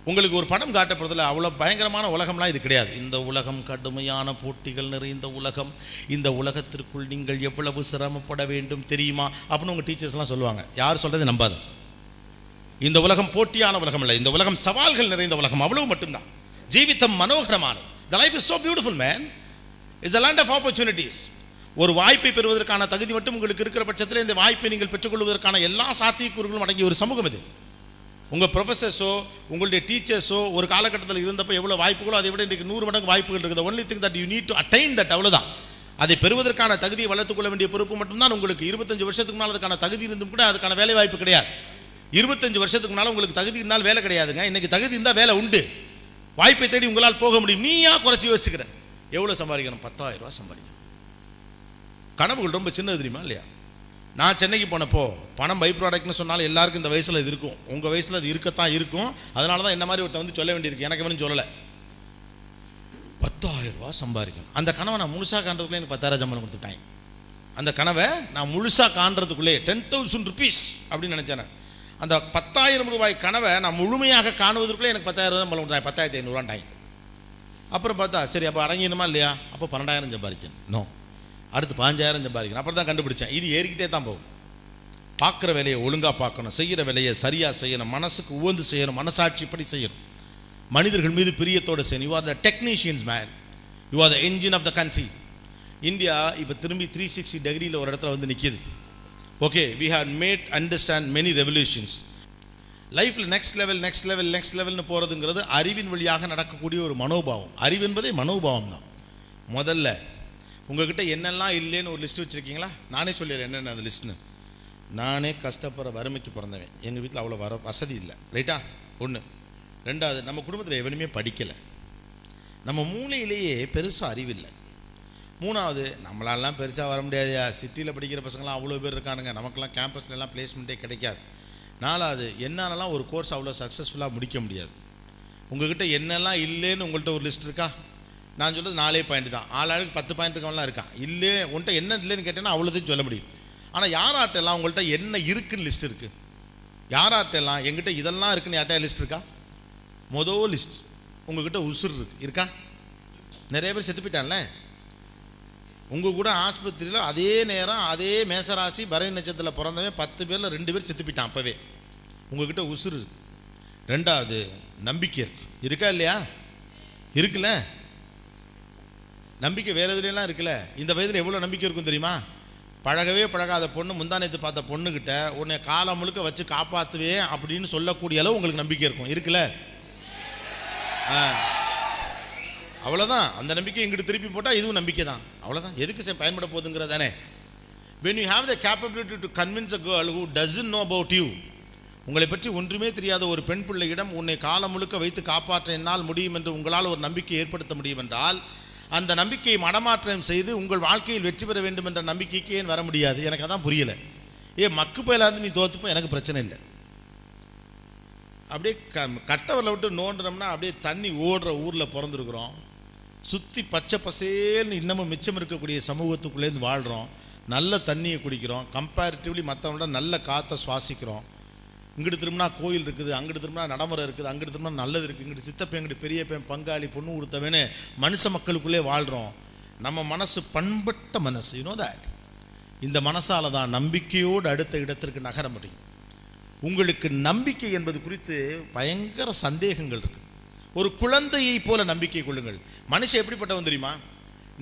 உங்களுக்கு ஒரு படம் காட்டப்படுறதுல அவ்வளோ பயங்கரமான உலகம்லாம் இது கிடையாது. இந்த உலகம் கடுமையான போட்டிகள் நிறைந்த உலகம். இந்த உலகத்திற்குள் நீங்கள் எவ்வளவு சிரமப்பட வேண்டும் தெரியுமா? அப்படின்னு உங்கள் டீச்சர்ஸ்லாம் சொல்லுவாங்க. யார் சொல்கிறது நம்பாது. இந்த உலகம் போட்டியான உலகம் இல்லை. இந்த உலகம் சவால்கள் நிறைந்த உலகம். அவ்வளவு மட்டும்தான். ஜீவித்தம் மனோகரமானது. The life is so beautiful man is a land of opportunities ஒரு வாய்ப்பை பெறுவதற்கான தகுதி மட்டும் உங்களுக்கு இருக்கிற பட்சத்தில் இந்த வாய்ப்பை நீங்கள் பெற்றுக்கொள்வதற்கான எல்லா சாத்தியக்கூறுகளும் அடங்கிய ஒரு சமூகம் இது. உங்கள் ப்ரொஃபஸர்ஸோ உங்களுடைய டீச்சர்ஸோ ஒரு காலகட்டத்தில் இருந்தப்போ எவ்வளோ வாய்ப்புகளோ அதை விட இன்றைக்கு நூறு மடங்கு வாய்ப்புகள் இருக்குது. Only thing that you need to attain that அவ்வளோதான் அதை பெறுவதற்கான தகுதியை வளர்த்துக்கொள்ள வேண்டிய பொறுப்பு மட்டும்தான் உங்களுக்கு. இருபத்தஞ்சு வருஷத்துக்கு முன்னால் அதுக்கான தகுதி இருந்தும் கூட அதுக்கான வேலை வாய்ப்பு கிடையாது. இருபத்தஞ்சு வருஷத்துக்கு முன்னால் உங்களுக்கு தகுதி இருந்தால் வேலை கிடையாதுங்க. இன்றைக்கி தகுதி இருந்தால் வேலை உண்டு. வாய்ப்பை தேடி உங்களால் போக முடியும். நீயா குறைச்சி யோசிச்சுக்கிற எவ்வளோ சம்பாதிக்கணும்? பத்தாயிரம் ரூபா சம்பாதிக்கணும். கனவுகள் ரொம்ப சின்னது தெரியுமா இல்லையா? நான் சென்னைக்கு போனப்போ பணம் பை ப்ராடக்ட்னு சொன்னாலும் எல்லாருக்கும் இந்த வயசில் இது இருக்கும். உங்கள் வயசில் அது இருக்கத்தான் இருக்கும். அதனால தான் என்ன மாதிரி ஒருத்தன் வந்து சொல்ல வேண்டியிருக்கு. எனக்கு எவனும் சொல்லலை. பத்தாயிரம் ரூபா சம்பாதிக்கணும். அந்த கனவை நான் முழுசாக காண்றதுக்குள்ளே எனக்கு பத்தாயிரம் சம்பளம் கொடுத்துட்டாங்க. அந்த கனவை நான் முழுசாக காண்றதுக்குள்ளே டென் தௌசண்ட் ருபீஸ் அப்படின்னு நினச்சேன் அந்த பத்தாயிரம் ரூபாய் கனவை நான் முழுமையாக காணுவதற்குள்ளே எனக்கு பத்தாயிரம் ரூபாய் சம்பளம் கொடுத்தாங்க பத்தாயிரத்தி ஐநூறுவாண்டாங்க அப்புறம் பார்த்தா சரி அப்போ அடங்கிடணுமா இல்லையா? அப்போ பன்னெண்டாயிரம் சம்பாதிக்கணும். நோ அடுத்து பாஞ்சாயிரம் சம்பாதிக்கணும். அப்புறம் தான் கண்டுபிடிச்சேன். இது ஏறிக்கிட்டே தான் போகும். பார்க்குற வேலையை ஒழுங்காக பார்க்கணும். செய்கிற வேலையை சரியாக செய்யணும். மனசுக்கு உவந்து செய்யணும். மனசாட்சிப்படி செய்யணும். மனிதர்கள் மீது பிரியத்தோடு செய்யணும். You are the technicians man you are the engine of the country India இப்போ திரும்பி த்ரீ சிக்ஸ்டி டிகிரியில் ஒரு இடத்துல வந்து நிற்கிது okay we have made understand many revolutions லைஃப்பில் next level next level next level போகிறதுங்கிறது அறிவின் வழியாக நடக்கக்கூடிய ஒரு மனோபாவம். அறிவு என்பதே மனோபாவம் தான் முதல்ல உங்ககிட்ட என்னெல்லாம் இல்லைன்னு ஒரு லிஸ்ட் வச்சுருக்கீங்களா? நானே சொல்லிடுறேன் என்னென்ன அந்த லிஸ்ட்னு நானே கஷ்டப்படுற வறுமைக்கு பிறந்தவன். எங்கள் வீட்டில் அவ்வளோ வர வசதி இல்லை. ரைட்டா ஒன்று ரெண்டாவது நம்ம குடும்பத்தில் எவனுமே படிக்கலை. நம்ம மூளையிலேயே பெருசாக அறிவில்லை. மூணாவது நம்மளாலாம் பெருசாக வர முடியாதுயா. சிட்டியில் படிக்கிற பசங்களாம் அவ்வளோ பேர் இருக்கானுங்க. நமக்கெல்லாம் கேம்பஸ்லலாம் பிளேஸ்மெண்ட்டே கிடைக்காது. நாலாவது என்னாலலாம் ஒரு கோர்ஸ் அவ்வளோ சக்ஸஸ்ஃபுல்லாக முடிக்க முடியாது. உங்கள்கிட்ட என்னெல்லாம் இல்லைன்னு உங்கள்கிட்ட ஒரு லிஸ்ட் இருக்கா? நான் சொல்கிறது நாலே பாயிண்ட் தான். ஆள் ஆளுக்கு பத்து பாயிண்ட் இருக்கவன்லாம் இருக்கான். இல்லை உன்ட்ட என்ன இல்லைன்னு கேட்டேன்னா அவ்வளோதையும் சொல்ல முடியும். ஆனால் யாராட்டெல்லாம் உங்கள்கிட்ட என்ன இருக்குன்னு லிஸ்ட் இருக்குது யாராட்டெல்லாம் எங்கிட்ட இதெல்லாம் இருக்குன்னு யார்ட்டா லிஸ்ட் இருக்கா? மொதல் லிஸ்ட் உங்ககிட்ட உசுர் இருக்கு. இருக்கா? நிறைய பேர் செத்து போயிட்டான்ல? உங்கள் கூட ஆஸ்பத்திரியில் அதே நேரம் அதே மேசராசி பரணி நட்சத்திரத்தில் பிறந்தவன் பத்து பேரில் ரெண்டு பேர் செத்து போயிட்டான் அப்போவே. உங்ககிட்ட உசுறு இருக்கு. ரெண்டாவது நம்பிக்கை இருக்கு. இருக்கா இல்லையா? இருக்குல்ல? நம்பிக்கை வேறு எதுலாம் இருக்குல்ல? இந்த வயதில் எவ்வளோ நம்பிக்கை இருக்கும் தெரியுமா? பழகவே பழகாத பொண்ணு முந்தானத்து பார்த்த பொண்ணுக்கிட்ட உன்னை காலம் முழுக்க வச்சு காப்பாற்றுவேன் அப்படின்னு சொல்லக்கூடிய அளவு உங்களுக்கு நம்பிக்கை இருக்கும். இருக்குல்ல? அவ்வளோதான் அந்த நம்பிக்கை இங்கிட்டு திருப்பி போட்டால் இதுவும் நம்பிக்கை தான் அவ்வளோதான் எதுக்கு சார் பயன்பட போகுதுங்கிறது தானே? When you have the capability to convince a girl who doesn't know about you உங்களை பற்றி ஒன்றுமே தெரியாத ஒரு பெண் பிள்ளையிடம் உன்னை காலம் முழுக்க வைத்து காப்பாற்ற என்னால் முடியும் என்று உங்களால் ஒரு நம்பிக்கை ஏற்படுத்த முடியும் என்றால் அந்த நம்பிக்கையை மடமாற்றம் செய்து உங்கள் வாழ்க்கையில் வெற்றி பெற வேண்டும் என்ற நம்பிக்கைக்கு ஏன் வர முடியாது. எனக்கு அதான் புரியலை. ஏ மக்கு பயிலாந்து நீ தோத்துப்போ எனக்கு பிரச்சனை இல்லை. அப்படியே க கட்டவரில் விட்டு நோண்டுனோம்னா அப்படியே தண்ணி ஓடுற ஊரில் பிறந்திருக்கிறோம். சுற்றி பச்சை பசேல்னு இன்னமும் மிச்சம் இருக்கக்கூடிய சமூகத்துக்குள்ளேருந்து வாழ்கிறோம் நல்ல தண்ணியை குடிக்கிறோம். கம்பேரிட்டிவ்லி மற்றவங்களோட நல்ல காற்றை சுவாசிக்கிறோம். இங்கிட்டு திரும்பினா கோயில் இருக்குது அங்கிட்டு திரும்பினா நடைமுறை இருக்குது அங்கிட்டு திரும்பினா நல்லது இருக்குது. இங்கிட்டு சித்தப்பேன் இங்கிட்டு பெரியப்பன் பங்காளி பொண்ணு கொடுத்தவனு மனுஷ மக்களுக்குள்ளே வாழ்கிறோம் நம்ம மனசு பண்பட்ட மனசு யூனோ தட் இந்த மனசால் தான் நம்பிக்கையோடு அடுத்த இடத்திற்கு நகர முடியும். உங்களுக்கு நம்பிக்கை என்பது குறித்து பயங்கர சந்தேகங்கள் இருக்குது ஒரு குழந்தையை போல நம்பிக்கை கொள்ளுங்கள். மனுஷன் எப்படிப்பட்டவன் தெரியுமா?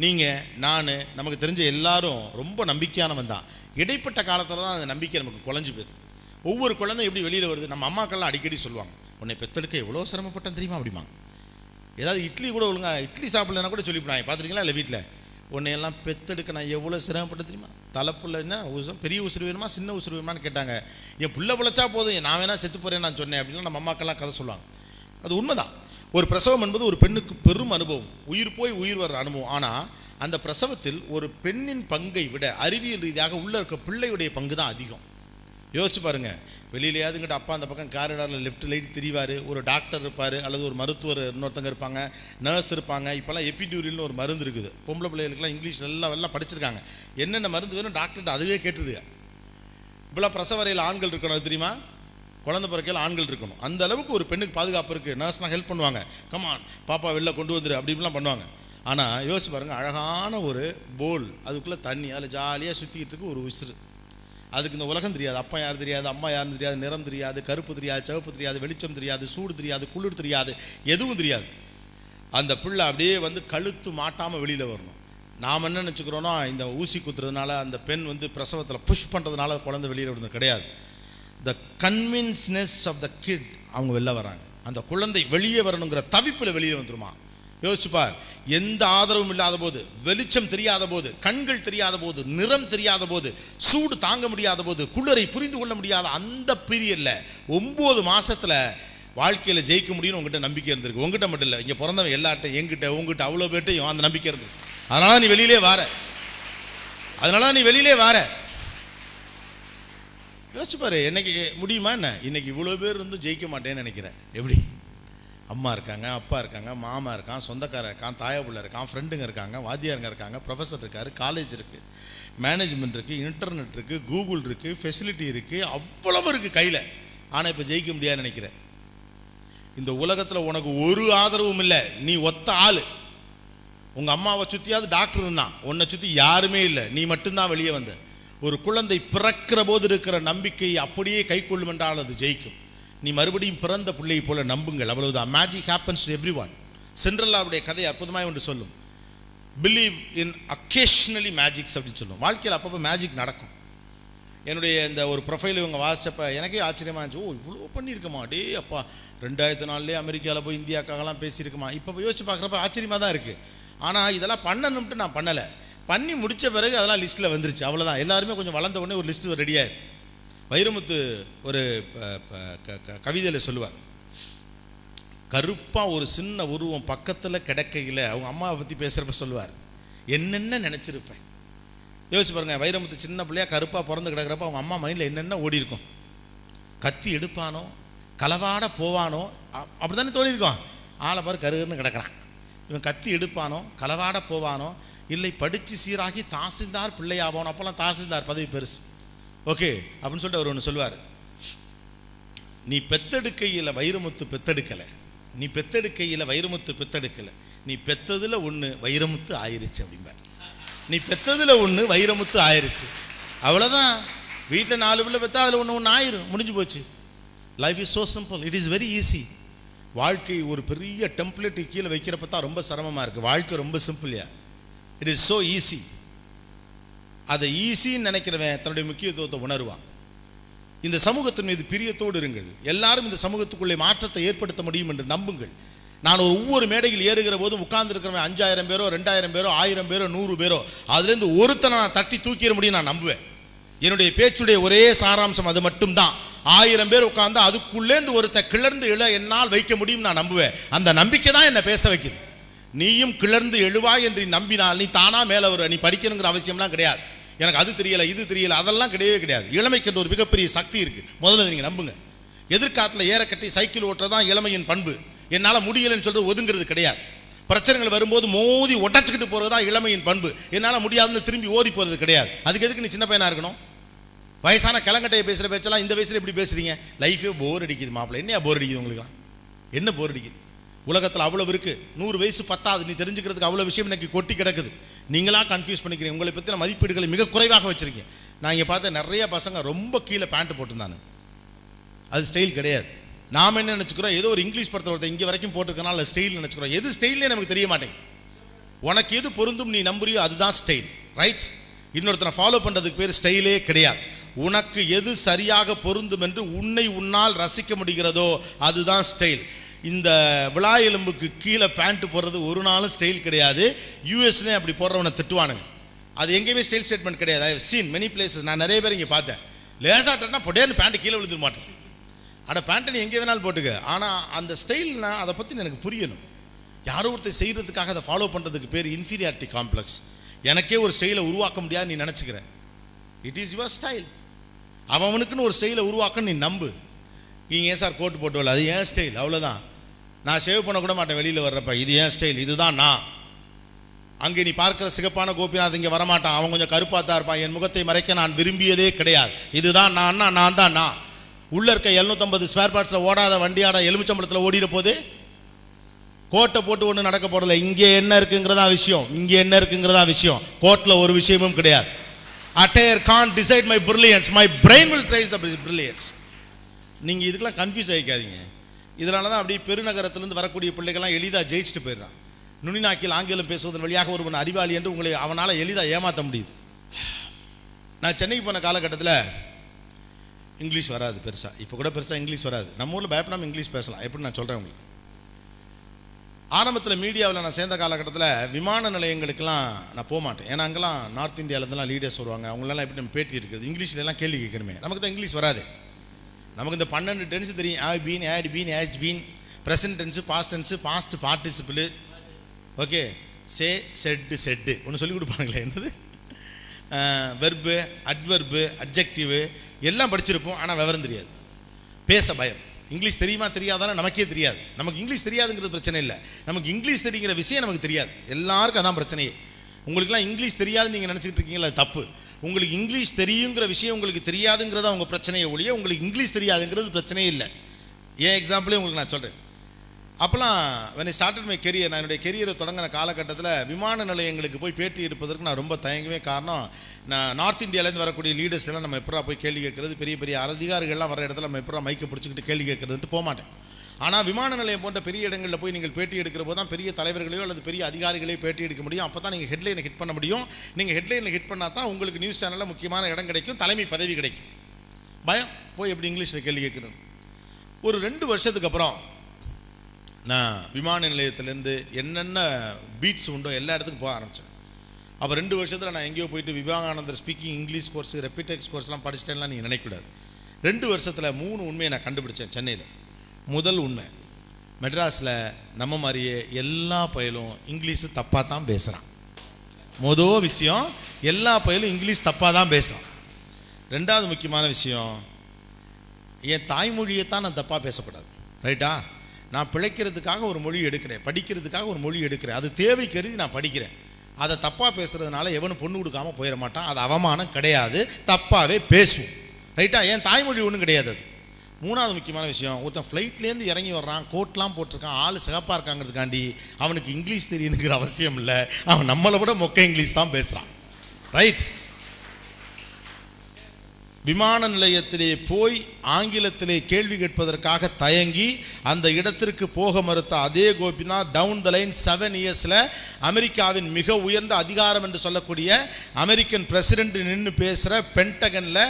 நீங்கள் நான் நமக்கு தெரிஞ்ச எல்லாரும் ரொம்ப நம்பிக்கையானவன் தான். இடைப்பட்ட காலத்தில் தான் அந்த நம்பிக்கை நமக்கு குழஞ்சு போயிடுது. ஒவ்வொரு குழந்தை எப்படி வெளியில் வருது? நம்ம அம்மாக்கள்லாம் அடிக்கடி சொல்லுவாங்க உன்னை பெத்தலுக்கு எவ்வளோ சிரமப்பட்டேன் தெரியுமா? அப்படிமா ஏதாவது இட்லி கூட ஒழுங்கா இட்லி சாப்பிடலன்னா கூட சொல்லிவிடுவாங்க. பார்த்துருக்கீங்களா இல்லை வீட்டில் உன்னையெல்லாம் பெத்தெடுக்க நான் எவ்வளோ சிரமப்பட்டேன் தெரியுமா? தலைப்புள்ளன்னா உசம் பெரிய உசுறு வேணுமா சின்ன உசுறு வேணுமான்னு கேட்டாங்க. என் புள்ள பிழைச்சா போதும் நான் வேணா செத்து போகிறேன் நான் சொன்னேன் அப்படின்னா நம்ம அம்மாக்கெல்லாம் கதை சொல்லுவாங்க. அது உண்மைதான். ஒரு பிரசவம் என்பது ஒரு பெண்ணுக்கு பெரும் அனுபவம். உயிர் போய் உயிர் வர்ற அனுபவம். ஆனால் அந்த பிரசவத்தில் ஒரு பெண்ணின் பங்கை விட அறிவியல் ரீதியாக உள்ள இருக்க பிள்ளையுடைய பங்கு தான் அதிகம். யோசிச்சு பாருங்க. வெளியிலையாதுங்கிட்ட அப்பா அந்த பக்கம் காரிடாரில் லெஃப்ட் லைட் திரிவார் ஒரு டாக்டர் இருப்பார் அல்லது ஒரு மருத்துவர் இன்னொருத்தங்க இருப்பாங்க நர்ஸ் இருப்பாங்க இப்போல்லாம் எபிடியூரில்னு ஒரு மருந்து இருக்குது. பொம்பளை பிள்ளைகளுக்குலாம் இங்கிலீஷ் எல்லாம் எல்லாம் படிச்சிருக்காங்க. என்னென்ன மருந்து வேணும் டாக்டர்கிட்ட அதுவே கேட்டுதுங்க. இப்போலாம் பிரசவரையில் ஆண்கள் இருக்கணும் அது தெரியுமா? குழந்தை பிறக்கையில் ஆண்கள் இருக்கணும். அந்த அளவுக்கு ஒரு பெண்ணுக்கு பாதுகாப்பு இருக்குது நர்ஸ்லாம் ஹெல்ப் பண்ணுவாங்க. கமான் பாப்பா வெளில கொண்டு வந்துரு அப்படி இப்படிலாம் பண்ணுவாங்க. ஆனால் யோசிச்சு பாருங்கள் அழகான ஒரு போல் அதுக்குள்ளே தண்ணி அதில் ஜாலியாக சுற்றிக்கிட்டு இருக்கு ஒரு உசுறு அதுக்கு இந்த உலகம் தெரியாது. அப்பா யார் தெரியாது அம்மா யாருன்னு தெரியாது நிறம் தெரியாது கருப்பு தெரியாது சிவப்பு தெரியாது வெளிச்சம் தெரியாது சூடு தெரியாது குளிர் தெரியாது எதுவும் தெரியாது. அந்த பிள்ளை அப்படியே வந்து கழுத்து மாட்டாமல் வெளியில் வரணும். நாம் என்ன நினச்சிக்கிறோன்னா இந்த ஊசி குத்துறதுனால அந்த பெண் வந்து பிரசவத்தில் புஷ் பண்ணுறதுனால குழந்தை வெளியில் விடுறது கிடையாது. த கன்வின்ஸ்னஸ் ஆஃப் த கிட் அவங்க வெளில வராங்க. அந்த குழந்தை வெளியே வரணுங்கிற தவிப்பில் வெளியே வந்துருமா? யோசிச்சுப்பார் எந்த ஆதரவும் இல்லாத போது வெளிச்சம் தெரியாத போது கண்கள் தெரியாத போது நிறம் தெரியாத போது சூடு தாங்க முடியாத போது குளிரை புரிந்து கொள்ள முடியாத அந்த பீரியடில் ஒம்பது மாதத்தில் வாழ்க்கையில் ஜெயிக்க முடியும்னு உங்ககிட்ட நம்பிக்கை இருந்திருக்கு. உங்ககிட்ட மட்டும் இல்லை இங்கே பிறந்தவன் எல்லார்ட்டையும் எங்கிட்ட உங்ககிட்ட அவ்வளோ பேர்ட்டையும் அந்த நம்பிக்கை இருந்திருக்கு. அதனால நீ வெளியிலே வார. அதனால நீ வெளியிலே வார. யோசிச்சு பாரு என்னைக்கு முடியுமா என்ன? இன்னைக்கு இவ்வளோ பேர் இருந்தும் ஜெயிக்க மாட்டேன்னு நினைக்கிறேன். எப்படி? அம்மா இருக்காங்க அப்பா இருக்காங்க மாமா இருக்கான் சொந்தக்காரன் இருக்கான் தாயப்புள்ள இருக்கான் ஃப்ரெண்டுங்க இருக்காங்க வாத்தியாருங்க இருக்காங்க ப்ரொஃபஸர் இருக்காரு காலேஜ் இருக்குது மேனேஜ்மெண்ட் இருக்குது இன்டர்நெட் இருக்குது கூகுள் இருக்குது ஃபெசிலிட்டி இருக்குது அவ்வளவு இருக்குது கையில். ஆனால் இப்போ ஜெயிக்க முடியாதுன்னு நினைக்கிறேன். இந்த உலகத்தில் உனக்கு ஒரு ஆதரவும் இல்லை நீ ஒத்த ஆள். உங்கள் அம்மாவை சுற்றியாவது டாக்டர் இருந்தான் உன்னை சுற்றி யாருமே இல்லை நீ மட்டும்தான் வெளியே வந்த. ஒரு குழந்தை பிறக்கிற போது இருக்கிற நம்பிக்கையை அப்படியே கை கொள்ளுமென்றால் அது ஜெயிக்கும். நீ மறுபடியும் பிறந்த பிள்ளையை போல நம்புங்கள். அவ்வளவுதான். Magic happens to everyone சென்ட்ரல்லாவுடைய கதை அற்புதமாக ஒன்று சொல்லும். பிலீவ் இன் அக்கேஷ்னலி மேஜிக்ஸ் அப்படின்னு சொல்லும். வாழ்க்கையில் அப்பப்போ மேஜிக் நடக்கும். என்னுடைய இந்த ஒரு ப்ரொஃபைல் இவங்க வாசிச்சப்போ எனக்கே ஆச்சரியமா இருந்துச்சு. ஓ இவ்வளோ பண்ணியிருக்கமா? டே அப்பா ரெண்டாயிரத்து நாலுலேயே அமெரிக்காவில் போய் இந்தியாக்காகலாம் பேசியிருக்குமா? இப்போ யோசிச்சு பார்க்குறப்ப ஆச்சரியமாக தான் இருக்குது ஆனால் இதெல்லாம் பண்ணணும்ட்டு நான் பண்ணலை. பண்ணி முடித்த பிறகு அதெல்லாம் லிஸ்ட்டில் வந்துருச்சு. அவ்வளோதான் எல்லாருமே கொஞ்சம் வளர்ந்த உடனே ஒரு லிஸ்ட்டு ரெடியாயிரு. வைரமுத்து ஒரு கவிதையில் சொல்லுவார். கருப்பாக ஒரு சின்ன உருவம் பக்கத்தில் கிடைக்கையில் அவங்க அம்மாவை பற்றி பேசுகிறப்ப சொல்லுவார். என்னென்ன நினச்சிருப்பேன்? யோசிச்சு பாருங்க வைரமுத்து சின்ன பிள்ளையா கருப்பாக பிறந்து கிடக்கிறப்ப அவங்க அம்மா மைண்டில் என்னென்ன ஓடி இருக்கும்? கத்தி எடுப்பானோ? களவாட போவானோ? அப்படி தானே தோணியிருக்கோம் ஆளை பாரு கருன்னு கிடக்கிறான். இவன் கத்தி எடுப்பானோ? களவாட போவானோ? இல்லை படித்து சீராகி தாசில்தார் பிள்ளையாவானோ? அப்போல்லாம் தாசில்தார் பதவி பெருசு. ஓகே அப்படின்னு சொல்லிட்டு அவர் ஒன்று சொல்லுவார். நீ பெத்தெடுக்கையில் வைரமுத்து பெத்தெடுக்கலை. நீ பெத்தெடுக்கையில் வைரமுத்து பெத்தெடுக்கலை. நீ பெத்ததில் ஒன்று வைரமுத்து ஆயிருச்சு அப்படிம்பார். நீ பெத்ததுல ஒன்று வைரமுத்து ஆயிருச்சு. அவ்வளோதான் வீட்டில் நாலு பிள்ளை பெத்தா அதில் ஒன்று ஒன்று ஆயிரும். முடிஞ்சு போச்சு. Life is so simple it is very easy வாழ்க்கை ஒரு பெரிய டெம்ப்ளேட்டு கீழே வைக்கிறப்ப தான் ரொம்ப சிரமமாக இருக்குது வாழ்க்கை ரொம்ப சிம்பிளியா இட் இஸ் ஸோ ஈஸி அதை ஈஸின்னு நினைக்கிறவன் தன்னுடைய முக்கியத்துவத்தை உணருவான். இந்த சமூகத்தின் மீது பிரியத்தோடு இருங்கள். எல்லாரும் இந்த சமூகத்துக்குள்ளே மாற்றத்தை ஏற்படுத்த முடியும் என்று நம்புங்கள். நான் ஒரு ஒவ்வொரு மேடையில் ஏறுகிற போதும் உட்கார்ந்துருக்கிறவன் அஞ்சாயிரம் பேரோ ரெண்டாயிரம் பேரோ ஆயிரம் பேரோ நூறு பேரோ அதுலேருந்து ஒருத்தனை நான் தட்டி தூக்கிட முடியும் நான் நம்புவேன். என்னுடைய பேச்சுடைய ஒரே சாராம்சம் அது மட்டும்தான். ஆயிரம் பேர் உட்கார்ந்து அதுக்குள்ளேருந்து ஒருத்த கிளர்ந்து எழ என்னால் வைக்க முடியும் நான் நம்புவேன். அந்த நம்பிக்கை தான் என்னை பேச வைக்குது. நீயும் கிளர்ந்து எழுவாய் என்று நம்பினால் நீ தானா மேலே வர நீ படிக்கணுங்கிற அவசியம்லாம் கிடையாது. எனக்கு அது தெரியல இது தெரியல அதெல்லாம் கிடையவே கிடையாது. இளமைக்கு ஒரு மிகப்பெரிய சக்தி இருக்குது முதல்ல நீங்கள் நம்புங்க. எதிர்காலத்தில் ஏறக்கட்டி சைக்கிள் ஓட்டுறது தான் இளமையின் பண்பு. என்னால் முடியலைன்னு சொல்லிட்டு ஒதுங்கிறது கிடையாது. பிரச்சனைகள் வரும்போது மோதி ஒட்டச்சிக்கிட்டு போகிறது தான் இளமையின் பண்பு. என்னால் முடியாதுன்னு திரும்பி ஓடி போகிறது கிடையாது. அதுக்கு எதுக்கு நீ சின்ன பையனாக இருக்கணும்? வயசான கிளங்கட்டையை பேசுகிற பேச்செல்லாம் இந்த வயசில் எப்படி பேசுகிறீங்க லைஃபே போர் அடிக்குது மாப்பிள்ளை. என்ன போர் அடிக்குது உங்களுக்குலாம் என்ன போர் அடிக்குது? உலகத்தில் அவ்வளோ இருக்குது நூறு வயசு பத்தாது. நீ தெரிஞ்சுக்கிறதுக்கு அவ்வளோ விஷயம் எனக்கு கொட்டி கிடக்குது. நீங்களாக கன்ஃபியூஸ் பண்ணிக்கிறீங்க. உங்களை பற்றின மதிப்பீடுகளை மிக குறைவாக வச்சுருக்கீங்க. நான் இங்கே பார்த்த நிறைய பசங்க ரொம்ப கீழே பேண்ட்டு போட்டிருந்தானு அது ஸ்டைல் கிடையாது. நாம் என்ன நினச்சிக்கிறோம்? ஏதோ ஒரு இங்கிலீஷ் படத்தை ஒருத்தர் இங்கே வரைக்கும் போட்டிருக்கனால ஸ்டைல் நினச்சிக்கிறோம். எது ஸ்டைல்னே நமக்கு தெரிய மாட்டேங்குது. உனக்கு எது பொருந்தும் நீ நம்புறியோ அதுதான் ஸ்டைல் ரைட் இன்னொருத்தனை ஃபாலோ பண்ணுறதுக்கு பேர் ஸ்டைலே கிடையாது. உனக்கு எது சரியாக பொருந்தும் என்று உன்னை உன்னால் ரசிக்க முடிகிறதோ அதுதான் ஸ்டைல் இந்த விழா எலும்புக்கு கீழே பேண்ட் போடுறது ஒரு நாளும் ஸ்டைல் கிடையாது. யூஎஸ்லேயும் அப்படி போடுறவனை திட்டுவானுங்க. அது எங்கேயுமே ஸ்டைல் ஸ்டேட்மெண்ட் கிடையாது. ஐ சீன் மெனி பிளேசஸ் நான் நிறைய பேர் இங்கே பார்த்தேன். லேசாக தட்டினா பொடேன்னு பேண்ட் கீழே விழுந்துட மாட்டேன். அட பேண்ட்டை நீ எங்கே வேணாலும் போட்டுக்க. ஆனால் அந்த ஸ்டைல்னா அதை பற்றி எனக்கு புரியணும். யாரோ ஒருத்தர் செய்கிறதுக்காக அதை ஃபாலோ பண்ணுறதுக்கு பேர் இன்ஃபீரியாரிட்டி காம்ப்ளெக்ஸ் எனக்கே ஒரு ஸ்டைலை உருவாக்க முடியாது நீ நினச்சிக்கிற. இட் இஸ் யுவர் ஸ்டைல் அவனுக்குன்னு ஒரு ஸ்டைலை உருவாக்கன்னு நீ நம்பு. நீங்கள் ஏன் சார் கோட்டு போட்டு வரல அது ஏன் ஸ்டைல் அவ்வளோதான் நான் ஷேவ் பண்ண கூட மாட்டேன் வெளியில் வர்றப்ப. இது ஏன் ஸ்டைல் இதுதான் நான். அங்கே நீ பார்க்குற சிகப்பான கோபிநாத் இங்கே வரமாட்டான். அவன் கொஞ்சம் கருப்பாக தான் இருப்பான். என் முகத்தை மறைக்க நான் விரும்பியதே கிடையாது. இதுதான் நான் நான் தான் நான். உள்ளே இருக்க எழுநூத்தம்பது ஸ்பேர் பார்ட்ஸில் ஓடாத வண்டியாட எலுமிச்சம்பளத்தில் ஓடிட போது கோட்டை போட்டு ஒன்று நடக்க போகிறதில்ல இங்கே என்ன இருக்குங்கிறதா விஷயம். இங்கே என்ன இருக்குங்கிறதா விஷயம். கோர்ட்டில் ஒரு விஷயமும் கிடையாது. Either can decide my brilliance my brain will tries brilliance நீங்கள் இதுக்கெல்லாம் கன்ஃபியூஸ் ஆகிக்காதீங்க இதனால தான் அப்படியே பெருநகரத்திலிருந்து வரக்கூடிய பிள்ளைகள்லாம் எளிதாக ஜெயிச்சுட்டு போயிடுறான். நுனிநாக்கில் ஆங்கிலம் பேசுவதன் வழியாக ஒருவன் அறிவாளி என்று உங்களை அவனால் எளிதாக ஏமாற்ற முடியுது. நான் சென்னைக்கு போன காலகட்டத்தில் இங்கிலீஷ் வராது பெருசாக இப்போ கூட பெருசாக இங்கிலீஷ் வராது. நம்ம ஊரில் பயப்படாமல் இங்கிலீஷ் பேசலாம். எப்படி நான் சொல்கிறேன் உங்களுக்கு? ஆரம்பத்தில் மீடியாவில் நான் சேர்ந்த காலகட்டத்தில் விமான நிலையங்களுக்கெல்லாம் நான் போக மாட்டேன். ஏன்னா அங்கெல்லாம் நார்த் இந்தியாவிலேருந்துலாம் லீடர்ஸ் வருவாங்க. அவங்களெல்லாம் எப்படி நம்ம பேட்டி இருக்குது இங்கிலீஷ்ல எல்லாம் கேள்வி கேட்கணுமே. நமக்கு தான் இங்கிலீஷ் வராது. நமக்கு இந்த பன்னெண்டு டென்ஸ் தெரியும். ஆ been had been has been present tense past tense past participle okay say set set ஒன்று சொல்லி கொடுப்பாங்களே என்னது? வெர்பு அட்வெர்பு அப்ஜெக்டிவு எல்லாம் படிச்சிருப்போம் ஆனால் விவரம் தெரியாது. பேச பயம். இங்கிலீஷ் தெரியுமா தெரியாதாலும் நமக்கே தெரியாது. நமக்கு இங்கிலீஷ் தெரியாதுங்கிறது பிரச்சனை இல்லை. நமக்கு இங்கிலீஷ் தெரிகிற விஷயம் நமக்கு தெரியாது. எல்லாருக்கும் அதான் பிரச்சனையே. உங்களுக்குலாம் இங்கிலீஷ் தெரியாதுன்னு நீங்கள் நினச்சிட்டு இருக்கீங்களா அது தப்பு. உங்களுக்கு இங்கிலீஷ் தெரியுங்கிற விஷயம் உங்களுக்கு தெரியாதுங்கிறத உங்கள் பிரச்சனையை ஒழிய உங்களுக்கு இங்கிலீஷ் தெரியாதுங்கிறது பிரச்சனையே இல்லை. ஏன் எக்ஸாம்பிளே உங்களுக்கு நான் சொல்கிறேன் அப்போலாம் when ஸ்டார்டட் மை கெரியர் நான் என்னுடைய கெரியரை தொடங்கின காலகட்டத்தில் விமான நிலையங்களுக்கு போய் பேட்டி எடுப்பதற்கு நான் ரொம்ப தயங்கவே காரணம் நான் நார்த் இந்தியாவிலேருந்து வரக்கூடிய லீடர்ஸ் எல்லாம் நம்ம எப்படா போய் கேள்வி கேட்குறது பெரிய பெரிய அதிகாரிகள்லாம் வர இடத்துல நம்ம எப்படா மைக்கை பிடிச்சிக்கிட்டு கேள்வி கேட்குறதுன்ட்டு போக மாட்டேன். ஆனால் விமான நிலையம் போன்ற பெரிய இடங்களில் போய் நீங்கள் பேட்டி எடுக்கிற போது தான் பெரிய தலைவர்களையோ அல்லது பெரிய அதிகாரிகளையோ பேட்டி எடுக்க முடியும். அப்போ தான் நீங்கள் ஹெட்லைனை ஹிட் பண்ண முடியும். நீங்கள் ஹெட்லைனில் ஹிட் பண்ணால் தான் உங்களுக்கு நியூஸ் சேனலில் முக்கியமான இடம் கிடைக்கும். தலைமை பதவி கிடைக்கும். பயம்? போய் எப்படி இங்கிலீஷில் கேள்வி கேட்குறது? ஒரு ரெண்டு வருஷத்துக்கு அப்புறம் நான் விமான நிலையத்திலேருந்து என்னென்ன பீட்ஸ் உண்டோ எல்லா இடத்துக்கும் போக ஆரம்பித்தேன் அப்போ ரெண்டு வருஷத்தில் நான் எங்கேயோ போயிட்டு Vivekananda speaking English course Rapidex கோர்ஸ்லாம் படிச்சிட்டேன்லாம் நீங்கள் நினைக்கக்கூடாது ரெண்டு வருஷத்தில் மூணு உண்மையை நான் கண்டுபிடிச்சேன் சென்னையில். முதல் உண்மை. மெட்ராஸில் நம்ம மாதிரியே எல்லா பயலும் இங்கிலீஷு தப்பாக தான் பேசுகிறான் மொதல் விஷயம் எல்லா பயலும் இங்கிலீஷ் தப்பாக தான் பேசுகிறான் ரெண்டாவது முக்கியமான விஷயம் என் தாய்மொழியை தான் நான் தப்பாக பேசக்கூடாது. ரைட்டா? நான் பிழைக்கிறதுக்காக ஒரு மொழி எடுக்கிறேன் படிக்கிறதுக்காக ஒரு மொழி எடுக்கிறேன் அது தேவை கருதி நான் படிக்கிறேன். அதை தப்பாக பேசுகிறதுனால எவனும் பொண்ணு கொடுக்காம போயிட மாட்டான் அது அவமானம் கிடையாது தப்பாகவே பேசுவோம். ரைட்டா? என் தாய்மொழி ஒன்றும் கிடையாது அது. மூணாவது முக்கியமான விஷயம் ஒருத்தன் ஃப்ளைட்லேருந்து இறங்கி வர்றான் கோட்லாம் போட்டிருக்கான் ஆள் சிகப்பாக இருக்காங்கிறதுக்காண்டி அவனுக்கு இங்கிலீஷ் தெரியுங்கிற அவசியம் இல்லை. அவன் நம்மளை விட மொக்க இங்கிலீஷ் தான் பேசுகிறான் ரைட் விமான நிலையத்திலே போய் ஆங்கிலத்திலே கேள்வி கேட்பதற்காக தயங்கி அந்த இடத்திற்கு போக மறுத்த அதே கோபினா டவுன் த லைன் செவன் இயர்ஸில் அமெரிக்காவின் மிக உயர்ந்த அதிகாரம் என்று சொல்லக்கூடிய அமெரிக்கன் பிரசிடென்ட் நின்று பேசுகிற பென்டகனில்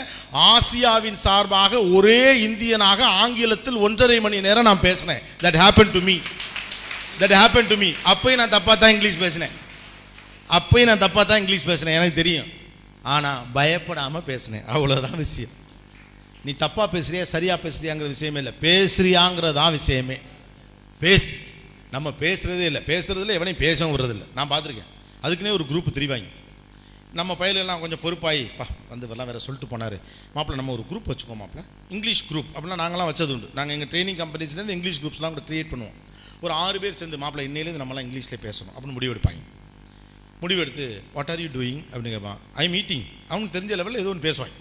ஆசியாவின் சார்பாக ஒரே இந்தியனாக ஆங்கிலத்தில் ஒன்றரை மணி நேரம் நான் பேசினேன். That happen to me that happen to me அப்போயும் நான் தப்பாக தான் இங்கிலீஷ் பேசினேன். அப்போயும் நான் தப்பாக தான் இங்கிலீஷ் பேசினேன். எனக்கு தெரியும். ஆனால் பயப்படாமல் பேசினேன். அவ்வளோதான் விஷயம். நீ தப்பாக பேசுகிறியா சரியாக பேசுறியாங்கிற விஷயமே இல்லை. பேசுறியாங்கிறதான் விஷயமே. பேசு. நம்ம பேசுகிறதே இல்லை. பேசுகிறதில்ல எவனையும் பேசவும் விடுறதில்ல நான் பார்த்துருக்கேன். அதுக்குன்னே ஒரு குரூப் தெரிவாங்க. நம்ம பயிலெல்லாம் கொஞ்சம் பொறுப்பாகி பா வந்து வரலாம் வேறு சொல்லிட்டு போனார். மாப்பிள்ள நம்ம ஒரு குரூப் வச்சுக்கோ மாப்பிள்ள. இங்கிலீஷ் குரூப் அப்படின்னா நாங்களாம் வச்சது உண்டு. நாங்கள் எங்கள் ட்ரைனிங் கம்பெனிஸ்லேருந்து இங்கிலீஷ் குரூப்ஸ்லாம் கூட க்ரியேட் பண்ணுவோம். ஒரு ஆறு பேர் சேர்ந்து மாப்பிள்ள இன்னிலேருந்து நம்மளாம் இங்கிலீஷில் பேசணும். அப்படின்னு முடிவெடுப்பாங்க. முடிவெடுத்து வாட் ஆர் யூ டூயிங் அப்படின்னு கேட்பான் ஐ மீட்டிங் அவனுக்கு தெரிஞ்ச லெவலில் ஏதோ ஒன்று பேசுவாங்க.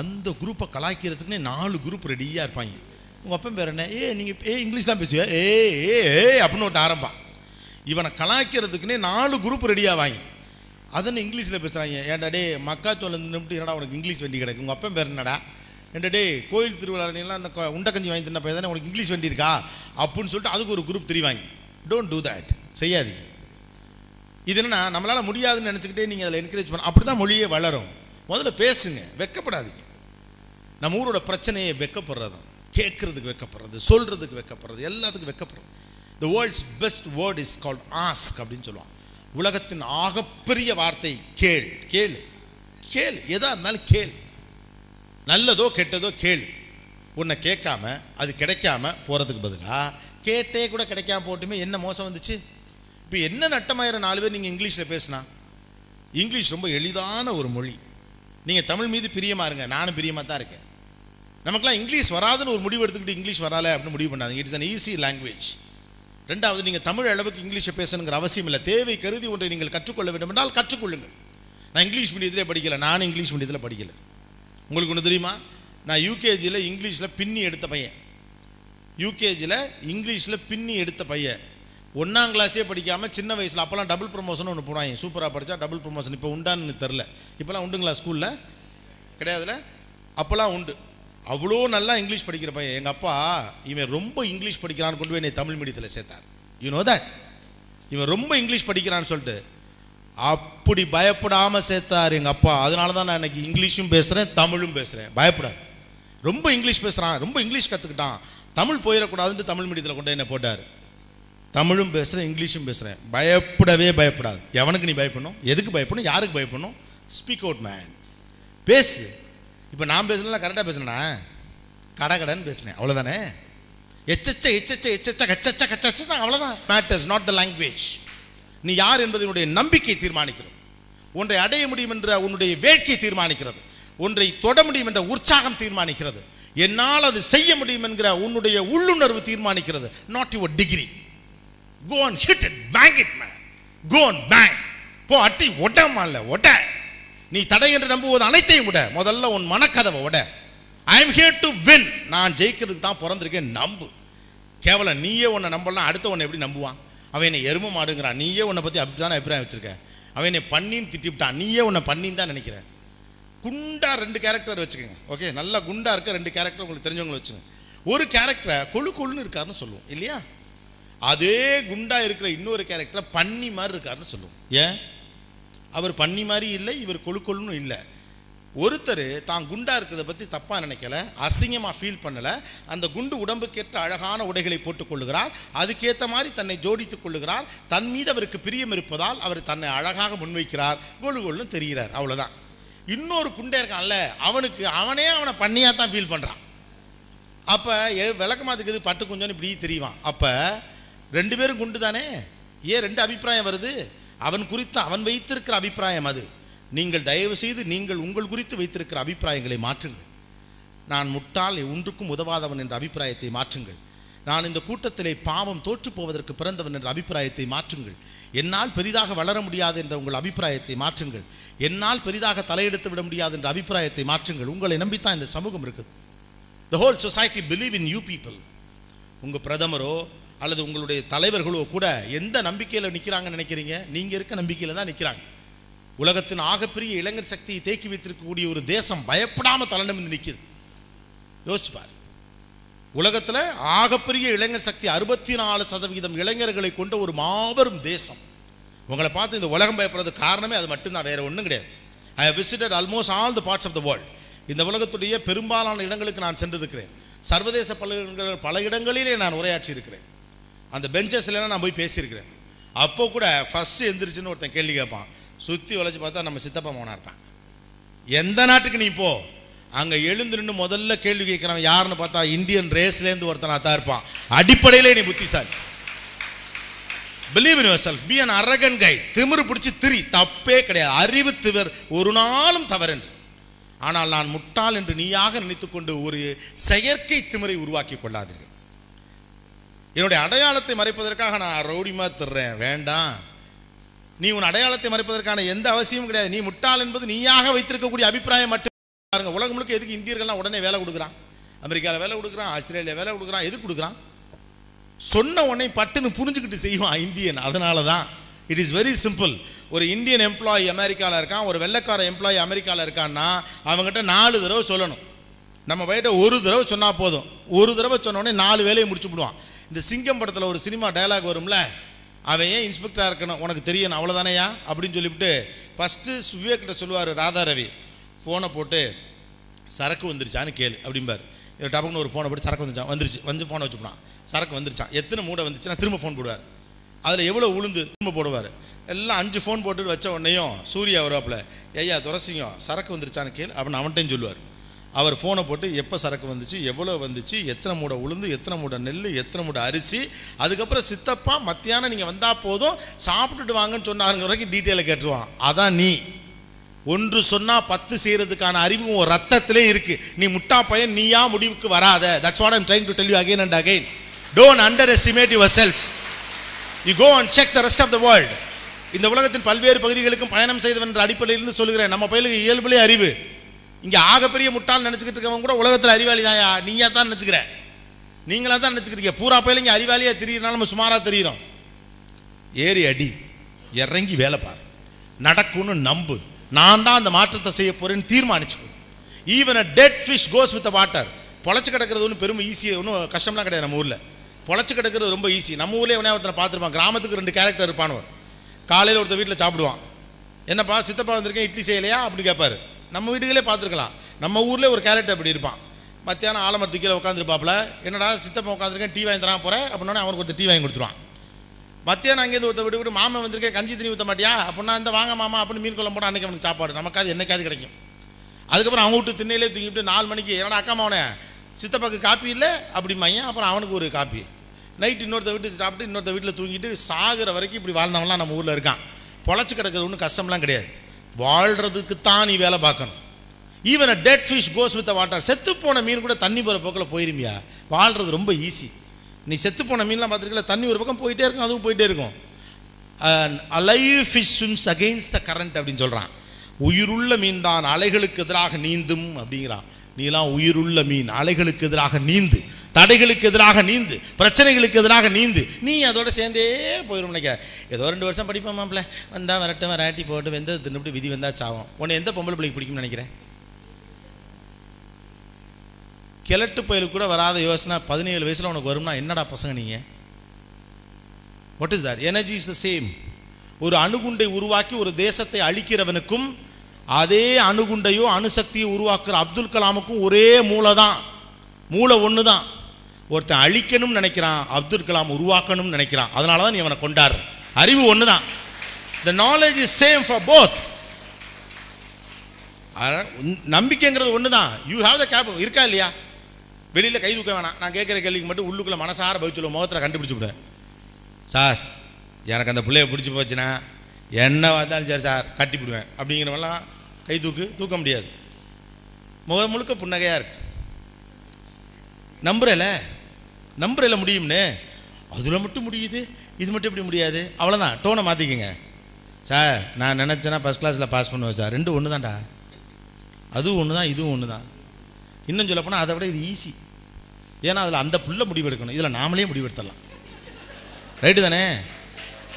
அந்த குரூப்பை கலாய்க்கிறதுக்குன்னே நாலு குரூப் ரெடியாக இருப்பாங்க. உங்கள் அப்பன் பேர் என்ன? ஏ நீங்கள் ஏ இங்கிலீஷ் தான் பேசுவியா? ஏ ஏ ஏ அப்படின்னு ஒருத்தன் ஆரம்பம் இவனை கலாய்க்கிறதுக்குன்னே நாலு குரூப் ரெடியாக வாங்கி அதன்னு இங்கிலீஷில் பேசுகிறாங்க ஏன்டா டே மக்காச்சோளம் நின்றுட்டு என்னடா உனக்கு இங்கிலீஷ் வண்டி கிடைக்கும் உங்கள் அப்பன் பேர் என்னடா? ஏன்டா டே கோயில் திருவிழாலாம் இந்த உண்டக்கஞ்சி வாங்கி தின்ன பையன் தானே? உனக்கு இங்கிலீஷ் வண்டி இருக்கா? அப்படின்னு சொல்லிட்டு அதுக்கு ஒரு குரூப் தெரிவாங்க டோன்ட் டூ தட் செய்யாதீங்க. இது என்னன்னா நம்மளால் முடியாதுன்னு நினச்சிக்கிட்டே நீங்கள் அதில் என்கரேஜ் பண்ண அப்படி தான் மொழியே வளரும். முதல்ல பேசுங்க வெக்கப்படாதீங்க. நம்ம ஊரோட பிரச்சனையை வெக்கப்படுறது. கேட்குறதுக்கு வெக்கப்படுறது சொல்கிறதுக்கு வெக்கப்படுறது எல்லாத்துக்கும் வெக்கப்படுறது. The world's best word is called ask அப்படின்னு சொல்லுவான் உலகத்தின் ஆகப்பெரிய வார்த்தை கேள் கேள். கேள் எதாக இருந்தாலும் கேள். நல்லதோ கெட்டதோ கேள். உன்னை கேட்காம அது கிடைக்காம போகிறதுக்கு பதிலாக கேட்டே கூட கிடைக்காம போட்டுமே என்ன மோசம் வந்துச்சு? இப்போ என்ன நட்டமாயிர நாலு பேர் நீங்கள் இங்கிலீஷில் பேசினா? இங்கிலீஷ் ரொம்ப எளிதான ஒரு மொழி. நீங்கள் தமிழ் மீது பிரியமாக இருங்க. நானும் பிரியமாக தான் இருக்கேன். நமக்கெல்லாம் இங்கிலீஷ் வராதுன்னு ஒரு முடிவு எடுத்துக்கிட்டு இங்கிலீஷ் வரால அப்படின்னு முடிவு பண்ணாதீங்க. இட்ஸ் அன் ஈஸி லாங்குவேஜ் ரெண்டாவது நீங்கள் தமிழ் அளவுக்கு இங்கிலீஷை பேசணுங்கிற அவசியம் இல்லை. தேவை கருதி ஒன்றை நீங்கள் கற்றுக்கொள்ள வேண்டும் என்றால் கற்றுக்கொள்ளுங்கள். நான் இங்கிலீஷ் மீடியத்திலே படிக்கல. நானும் இங்கிலீஷ் மீடியத்தில் படிக்கல. உங்களுக்கு ஒன்று தெரியுமா? நான் யூகேஜியில் இங்கிலீஷில் பின்னி எடுத்த பையன். யூகேஜியில் இங்கிலீஷில் பின்னி எடுத்த பையன். ஒன்றாம் கிளாஸே படிக்காமல் சின்ன வயசில் அப்போல்லாம் டபுள் ப்ரொமோஷன் ஒன்று போனாங்க சூப்பராக படித்தா டபுள் ப்ரொமோஷன் இப்போ உண்டான்னு தெரில இப்போலாம் உண்டுங்களா ஸ்கூலில் கிடையாதுல? அப்போல்லாம் உண்டு. அவ்வளோ நல்லா இங்கிலீஷ் படிக்கிற பையன். எங்கள் அப்பா இவன் ரொம்ப இங்கிலீஷ் படிக்கிறான்னு கொண்டு போய் என்னை தமிழ் மீடியத்தில் சேர்த்தார். யூ நோ தட் இவன் ரொம்ப இங்கிலீஷ் படிக்கிறான்னு சொல்லிட்டு அப்படி பயப்படாமல் சேர்த்தார் எங்கள் அப்பா. அதனால தான் நான் இன்னைக்கு இங்கிலீஷும் பேசுகிறேன் தமிழும் பேசுகிறேன் பயப்படாது. ரொம்ப இங்கிலீஷ் பேசுகிறான் ரொம்ப இங்கிலீஷ் கற்றுக்கிட்டான் தமிழ் போயிடக்கூடாதுன்ட்டு தமிழ் மீடியத்தில் கொண்டு போய் என்னை போட்டார். தமிழும் பேசுகிறேன் இங்கிலீஷும் பேசுகிறேன் பயப்படவே பயப்படாது. எவனுக்கு நீ பயப்படணும்? எதுக்கு பயப்படணும்? யாருக்கு பயப்படணும்? ஸ்பீக் அவுட் மேன் பேசு. இப்போ நான் பேசலாம் கரெக்டாக பேசுனேனா? கடை கடைன்னு பேசினேன். அவ்வளோதானே எச்சச்ச எச்சச்ச எச்சச்ச கச்சச்ச கச்சச்ச அவ்வளோதான் மேட்டர்ஸ் நாட் த லாங்குவேஜ் நீ யார் என்பது உன்னுடைய நம்பிக்கை தீர்மானிக்கிறது. ஒன்றை அடைய முடியும் என்ற உன்னுடைய வேட்கை தீர்மானிக்கிறது. ஒன்றை தொட முடியும் என்ற உற்சாகம் தீர்மானிக்கிறது. என்னால் அது செய்ய முடியும் என்கிற உன்னுடைய உள்ளுணர்வு தீர்மானிக்கிறது. Not your degree go and hit it bank it man go and bang போ அட்டி ஒட்டமா இல்லை ஒட்ட. நீ தடை என்று நம்புவது அனைத்தையும் விட முதல்ல உன் மனக்கதவை விட. I am here to win நான் ஜெயிக்கிறதுக்கு தான் பிறந்திருக்கேன் நம்பு. கேவலம் நீயே உன்னை நம்பலாம் அடுத்த உன்னை எப்படி நம்புவான்? அவன் என்னை எரும மாடுங்கிறான். நீயே உன்னை பற்றி அப்படி தானே அபிப்பிராயம் வச்சுருக்கேன் அவன் என்னை பண்ணின்னு திட்டிவிட்டான். நீயே உன்னை பண்ணின்னு தான் நினைக்கிற. குண்டா ரெண்டு கேரக்டர் வச்சுக்கோங்க. ஓகே நல்லா குண்டா இருக்க ரெண்டு கேரக்டர் உங்களுக்கு தெரிஞ்சவங்களை வச்சுக்கோங்க. ஒரு கேரக்டரை கொழு கொழுன்னு இருக்காருன்னு சொல்லுவோம். இல்லையா? அதே குண்டா இருக்கிற இன்னொரு கேரக்டர் பன்னி மாதிரி இருக்காருன்னு சொல்லுவோம். ஏன்? அவர் பன்னி மாதிரி இல்லை இவர் கொழு இல்லை. ஒருத்தர் தான் குண்டா இருக்கிறத பற்றி தப்பாக நினைக்கல அசிங்கமாக ஃபீல் பண்ணலை அந்த குண்டு உடம்புக்கேற்ற அழகான உடைகளை போட்டுக் கொள்ளுகிறார் அதுக்கேற்ற மாதிரி தன்னை ஜோடித்துக் கொள்ளுகிறார் தன் மீது அவருக்கு பிரியம் இருப்பதால் அவர் தன்னை அழகாக முன்வைக்கிறார் கொழு கொள்ளுன்னு தெரிகிறார் அவ்வளோதான் இன்னொரு குண்டே இருக்கான்ல அவனுக்கு அவனே அவனை பண்ணியாக தான் ஃபீல் பண்ணுறான் அப்போ விளக்கமாக இருக்குது பட்டு கொஞ்சம் இப்படி தெரியுவான் அப்போ ரெண்டு பேரும் குண்டு தானே? ஏன் ரெண்டு அபிப்பிராயம் வருது? அவன் குறித்து அவன் வைத்திருக்கிற அபிப்பிராயம் அது. நீங்கள் தயவு செய்து நீங்கள் உங்கள் குறித்து வைத்திருக்கிற அபிப்பிராயங்களை மாற்றுங்கள். நான் முட்டாள் ஒன்றுக்கும் உதவாதவன் என்ற அபிப்பிராயத்தை மாற்றுங்கள். நான் இந்த கூட்டத்திலே பாவம் தோற்று போவதற்கு பிறந்தவன் என்ற அபிப்பிராயத்தை மாற்றுங்கள். என்னால் பெரிதாக வளர முடியாது என்ற உங்கள் அபிப்பிராயத்தை மாற்றுங்கள். என்னால் பெரிதாக தலையெடுத்து விட முடியாது என்ற அபிப்பிராயத்தை மாற்றுங்கள். உங்களை நம்பித்தான் இந்த சமூகம் இருக்குது. The whole society believe in you people உங்கள் பிரதமரோ அல்லது உங்களுடைய தலைவர்களோ கூட எந்த நம்பிக்கையில் நிற்கிறாங்கன்னு நினைக்கிறீங்க? நீங்கள் இருக்க நம்பிக்கையில் தான் நிற்கிறாங்க உலகத்தின் ஆகப்பெரிய இளைஞர் சக்தியை தேக்கி வைத்திருக்கக்கூடிய ஒரு தேசம் பயப்படாம தலைநிமிந்து நிற்கிது யோசிச்சு பாரு. உலகத்தில் ஆகப்பெரிய இளைஞர் சக்தி அறுபத்தி நாலு சதவீதம் இளைஞர்களை கொண்ட ஒரு மாபெரும் தேசம். உங்களை பார்த்து இந்த உலகம் பயப்படுறதுக்கு காரணமே அது மட்டும்தான் வேறு ஒன்றும் கிடையாது. I have visited almost all the parts of the world இந்த உலகத்துடைய பெரும்பாலான இடங்களுக்கு நான் சென்றிருக்கிறேன். சர்வதேச பல இடங்கள் பல இடங்களிலே நான் உரையாற்றி இருக்கிறேன் அந்த பெஞ்சஸ்லாம் நான் போய் பேசியிருக்கிறேன். அப்போ கூட ஃபஸ்ட்டு எந்திரிச்சுன்னு ஒருத்தன் கேள்வி கேட்பான். சுற்றி வளைச்சி பார்த்தா நம்ம சித்தப்பா மோனா இருப்பான். எந்த நாட்டுக்கு நீ போ? அங்கே எழுந்து நின்று முதல்ல கேள்வி கேட்குறவன் யாருன்னு பார்த்தா இந்தியன் ரேஸ்லேருந்து ஒருத்தனா தான் இருப்பான். அடிப்படையிலே நீ புத்திசாலி. Believe in yourself be an arrogant guy திமிரு பிடிச்சி திரி. தப்பே கிடையாது. அறிவு திவர். ஒரு நாளும் தவறென்று. ஆனால் நான் முட்டாள் என்று நீயாக நினைத்துக்கொண்டு ஒரு செயற்கை திமிரை உருவாக்கி கொள்ளாதீர்கள். என்னுடைய அடையாளத்தை மறைப்பதற்காக நான் ரவுடிமா தர்றேன். வேண்டாம். நீ உன் அடையாளத்தை மறைப்பதற்கான எந்த அவசியமும் கிடையாது. நீ முட்டாள் என்பது நீயாக வைத்திருக்கக்கூடிய அபிப்பிராயம் மட்டும். பாருங்க உலகம் முழுக்க எதுக்கு இந்தியர்கள்லாம் உடனே வேலை கொடுக்குறான்? அமெரிக்காவில் வேலை கொடுக்குறான் ஆஸ்திரேலியா வேலை கொடுக்குறான் எதுக்கு கொடுக்குறான்? சொன்ன உடனே பட்டுன்னு புரிஞ்சுக்கிட்டு செய்வான் இந்தியன். அதனால தான் இட் இஸ் வெரி சிம்பிள் ஒரு இந்தியன் எம்ப்ளாயி அமெரிக்காவில் இருக்கான் ஒரு வெள்ளைக்கார எம்ப்ளாயி அமெரிக்காவில் இருக்கான்னா அவங்ககிட்ட நாலு தடவை சொல்லணும். நம்ம பையிட்ட ஒரு தடவை சொன்னால் போதும். ஒரு தடவை சொன்ன உடனே நாலு வேலையை முடிச்சு விடுவான். இந்த சிங்கம் படத்தில் ஒரு சினிமா டயலாக் வரும்ல அவன் ஏன் இன்ஸ்பெக்டராக இருக்கணும்? உனக்கு தெரியணும் அவ்வளோதானையா அப்படின்னு சொல்லிவிட்டு ஃபஸ்ட்டு விவேக்கிட்ட சொல்லுவார் ராதா ரவி ஃபோனை போட்டு சரக்கு வந்துருச்சான்னு கேளு அப்படிம்பார். இவர் டபக்குன்னு ஒரு ஃபோனை போட்டு சரக்கு வந்துருச்சான் வந்துருச்சு வந்து ஃபோனை வச்சுப்பான் சரக்கு வந்துருச்சான் எத்தனை மூடை வந்துச்சுன்னா திரும்ப ஃபோன் போடுவார். அதில் எவ்வளோ உளுந்து திரும்ப போடுவார். எல்லாம் அஞ்சு ஃபோன் போட்டு வச்ச உடனேயும் சூர்யா வருவாப்புல ஐயா துரசிங்கம் சரக்கு வந்துருச்சான்னு கேள் அப்படின்னு அவன்கிட்டையும் சொல்லுவார். அவர் ஃபோனை போட்டு எப்போ சரக்கு வந்துச்சு எவ்வளோ வந்துச்சு எத்தனை மூடை உளுந்து எத்தனை மூட நெல் எத்தனை மூடை அரிசி அதுக்கப்புறம் சித்தப்பா மத்தியானம் நீங்கள் வந்தால் போதும் சாப்பிட்டுட்டு வாங்கன்னு சொன்னாருங்க வரைக்கும் டீட்டெயிலை கேட்டுருவான். அதான் நீ. ஒன்று சொன்னால் பத்து செய்கிறதுக்கான அறிவு உன் ரத்தத்திலே இருக்குது நீ முட்டா பையன் நீயா முடிவுக்கு வராத. That's what I'm trying to tell you again and again don't underestimate yourself you go and check the rest of the world இந்த உலகத்தின் பல்வேறு பகுதிகளுக்கும் பயணம் செய்தவன் என்ற அடிப்படையிலிருந்து சொல்லுகிறேன். நம்ம பயிலுக்கு இயல்புலே அறிவு. இங்கே ஆகப்பெரிய முட்டான்னு நினச்சிக்கிட்டு இருக்கவங்க கூட உலகத்தில் அறிவாளி தான்யா நீயா தான் நினச்சிக்கிற. நீங்களா தான் நினச்சிக்கிறீங்க பூரா பயிலுங்க அறிவாளியாக தெரியுறனால நம்ம சுமாராக தெரியிறோம். ஏறி அடி. இறங்கி வேலை பாரு. நடக்கும்னு நம்பு. நான் தான் அந்த மாற்றத்தை செய்ய போகிறேன்னு தீர்மானிச்சுக்கோ. Even a dead fish goes with water பொழைச்சு கிடக்கிறது ஒன்றும் பெரும் ஈஸி ஒன்றும் கஷ்டம்லாம் கிடையாது நம்ம ஊரில். பொழைச்சு கிடக்கிறது ரொம்ப ஈஸி நம்ம ஊர்லேயே எவனே ஒருத்தனை பார்த்துருப்பான். கிராமத்துக்கு ரெண்டு கேரக்டர் இருப்பானுவன். காலையில் ஒருத்தர் வீட்டில் சாப்பிடுவான். என்னப்பா சித்தப்பா வந்திருக்கேன் இட்லி செய்யலையா? அப்படி கேட்பாரு நம்ம வீடுகளே பார்த்துருக்கலாம். நம்ம ஊரில் ஒரு கேரக்டர் அப்படி இருப்பான். மத்தியானம் ஆலமரத்து கீழே உட்காந்துருப்பாப்புல என்னடா சித்தப்பா உட்காந்துருக்கேன் டீ வாங்கி தரான் போகிறேன் அப்படின்னா அவனுக்கு ஒருத்தர் டீ வாங்கி கொடுத்துருவான். மத்தியானம் அங்கேருந்து ஒருத்தர் விட்டு விட்டு மாமன் வந்திருக்கேன் கஞ்சி தண்ணி ஊற்ற மாட்டியா? அப்படின்னா இந்த வாங்க மாமா அப்படின்னு மீன் குழம்பு போட்டால் அன்னைக்கு அவனுக்கு சாப்பாடு. நமக்காது என்னைக்காவது கிடைக்கும். அதுக்கப்புறம் அவங்க விட்டு திண்ணையிலே தூங்கிட்டு நாலு மணிக்கு என்னடா அக்கா மாவனே சித்தப்பாக்கு காப்பி இல்லை? அப்படி மையன் அப்புறம் அவனுக்கு ஒரு காப்பி. நைட் இன்னொருத்த வீட்டு சாப்பிட்டு இன்னொருத்த வீட்டில் தூங்கிட்டு சாகிற வரைக்கும் இப்படி வாழ்ந்தவன்லாம் நம்ம ஊரில் இருக்கான். பொழைச்சி கிடக்கிறது ஒன்றும் கஷ்டம்லாம் கிடையாது. வாழ்கிறதுக்குத்தான் நீ வேலை பார்க்கணும். Even a dead fish goes with water செத்து போன மீன் கூட தண்ணி போகிற போக்கில் போயிருமியா? வாழ்கிறது ரொம்ப ஈஸி நீ செத்து போன மீன்லாம் பார்த்துருக்கல தண்ணி ஒரு பக்கம் போயிட்டே இருக்கும் அதுவும் போயிட்டே இருக்கும். Alive fish swims against the current அப்படின்னு சொல்கிறான் உயிருள்ள மீன் தான் அலைகளுக்கு எதிராக நீந்தும் அப்படிங்கிறான். நீலாம் உயிருள்ள மீன் அலைகளுக்கு எதிராக நீந்து. தடைகளுக்கு எதிராக நீந்து பிரச்சனைகளுக்கு எதிராக நீந்து நீ அதோட சேர்ந்தே போயிடும் நினைக்க. ஏதோ ரெண்டு வருஷம் படிப்போம் மாப்பிள்ள. வந்தால் வரட்டும் வராட்டி போட்டு வெந்தது தின்னுபிட்டு விதி வந்தால் சாவும். உன்னை எந்த பொம்பளை பிள்ளைக்கு பிடிக்கும்னு நினைக்கிறேன்? கிழட்டு பயிலுக்கு கூட வராத யோசனை பதினேழு வயசில் உனக்கு வரும்னா என்னடா பசங்க நீங்கள் what is that energy is the same ஒரு அணுகுண்டை உருவாக்கி ஒரு தேசத்தை அழிக்கிறவனுக்கும் அதே அணுகுண்டையோ அணுசக்தியை உருவாக்குற அப்துல் கலாமுக்கும் ஒரே மூளை தான் மூளை ஒன்று தான் ஒருத்தன் அழிக்கணும்னு நினைக்கிறான் அப்துல் கலாம் உருவாக்கணும்னு நினைக்கிறான். அதனால தான் நீ அவனை கொண்டாடுற. அறிவு ஒன்று தான் the knowledge is same for both நம்பிக்கைங்கிறது ஒன்று தான் யூ ஹாவ் த கேப் இருக்கா இல்லையா? வெளியில் கை தூக்க வேணாம். நான் கேட்குற கேள்விக்கு மட்டும் உள்ளுக்குள்ளே மனசார பவிச்சுள்ள முகத்தில் கண்டுபிடிச்சி விடுவேன் சார் எனக்கு அந்த பிள்ளைய பிடிச்சி போச்சுன்னா என்ன வந்தாலும் சரி சார் கட்டி விடுவேன். அப்படிங்கிறவெல்லாம் கை தூக்கு தூக்க முடியாது. முகம் முழுக்க புன்னகையாக இருக்கு. நம்புறல? நம்புறையில் முடியும்னு? அதில் மட்டும் முடியுது. இது மட்டும் எப்படி முடியாது? அவ்வளோதான் டோனை மாற்றிக்கங்க சார் நான் நினச்சேன்னா ஃபஸ்ட் கிளாஸில் பாஸ் பண்ணுவேன் சார் ரெண்டும் ஒன்று தான்டா அதுவும் ஒன்று தான் இதுவும் ஒன்று தான் இன்னும் சொல்லப்போனால் அதை விட இது ஈஸி ஏன்னா அதில் அந்த புள்ள முடிவெடுக்கணும். இதில் நாமளே முடிவெடுத்துடலாம். ரைட்டு தானே?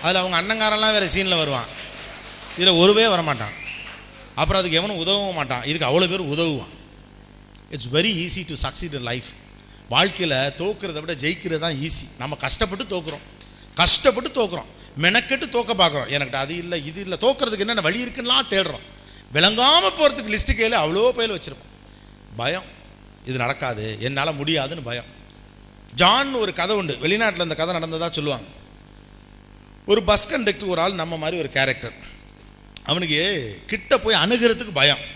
அதில் அவங்க அண்ணங்காரெல்லாம் வேறு சீனில் வருவான். இதில் ஒருவே வரமாட்டான். அப்புறம் அதுக்கு எவனும் உதவவும் மாட்டான். இதுக்கு அவ்வளோ பேர் உதவுவான். It's very easy to succeed in life வாழ்க்கையில் தோக்கிறத விட ஜெயிக்கிறது தான் ஈஸி நம்ம கஷ்டப்பட்டு தோக்குறோம். கஷ்டப்பட்டு தோக்குறோம். மெனக்கெட்டு தோக்க பார்க்குறோம். எனக்கு அது இல்லை இது இல்லை. தோக்கிறதுக்கு என்னென்ன வழி இருக்குன்னுலாம் தேடுறோம். விளங்காமல் போகிறதுக்கு லிஸ்ட்டு கையில் அவ்வளோ பயில் வச்சுருப்போம். பயம். இது நடக்காது. என்னால் முடியாதுன்னு பயம். ஜான் ஒரு கதை உண்டு. வெளிநாட்டில் இந்த கதை நடந்ததா சொல்லுவாங்க. ஒரு பஸ் கண்டக்டர் ஒரு ஆள் நம்ம மாதிரி ஒரு கேரக்டர் அவனுக்கு கிட்ட போய் அணுகிறதுக்கு பயம்.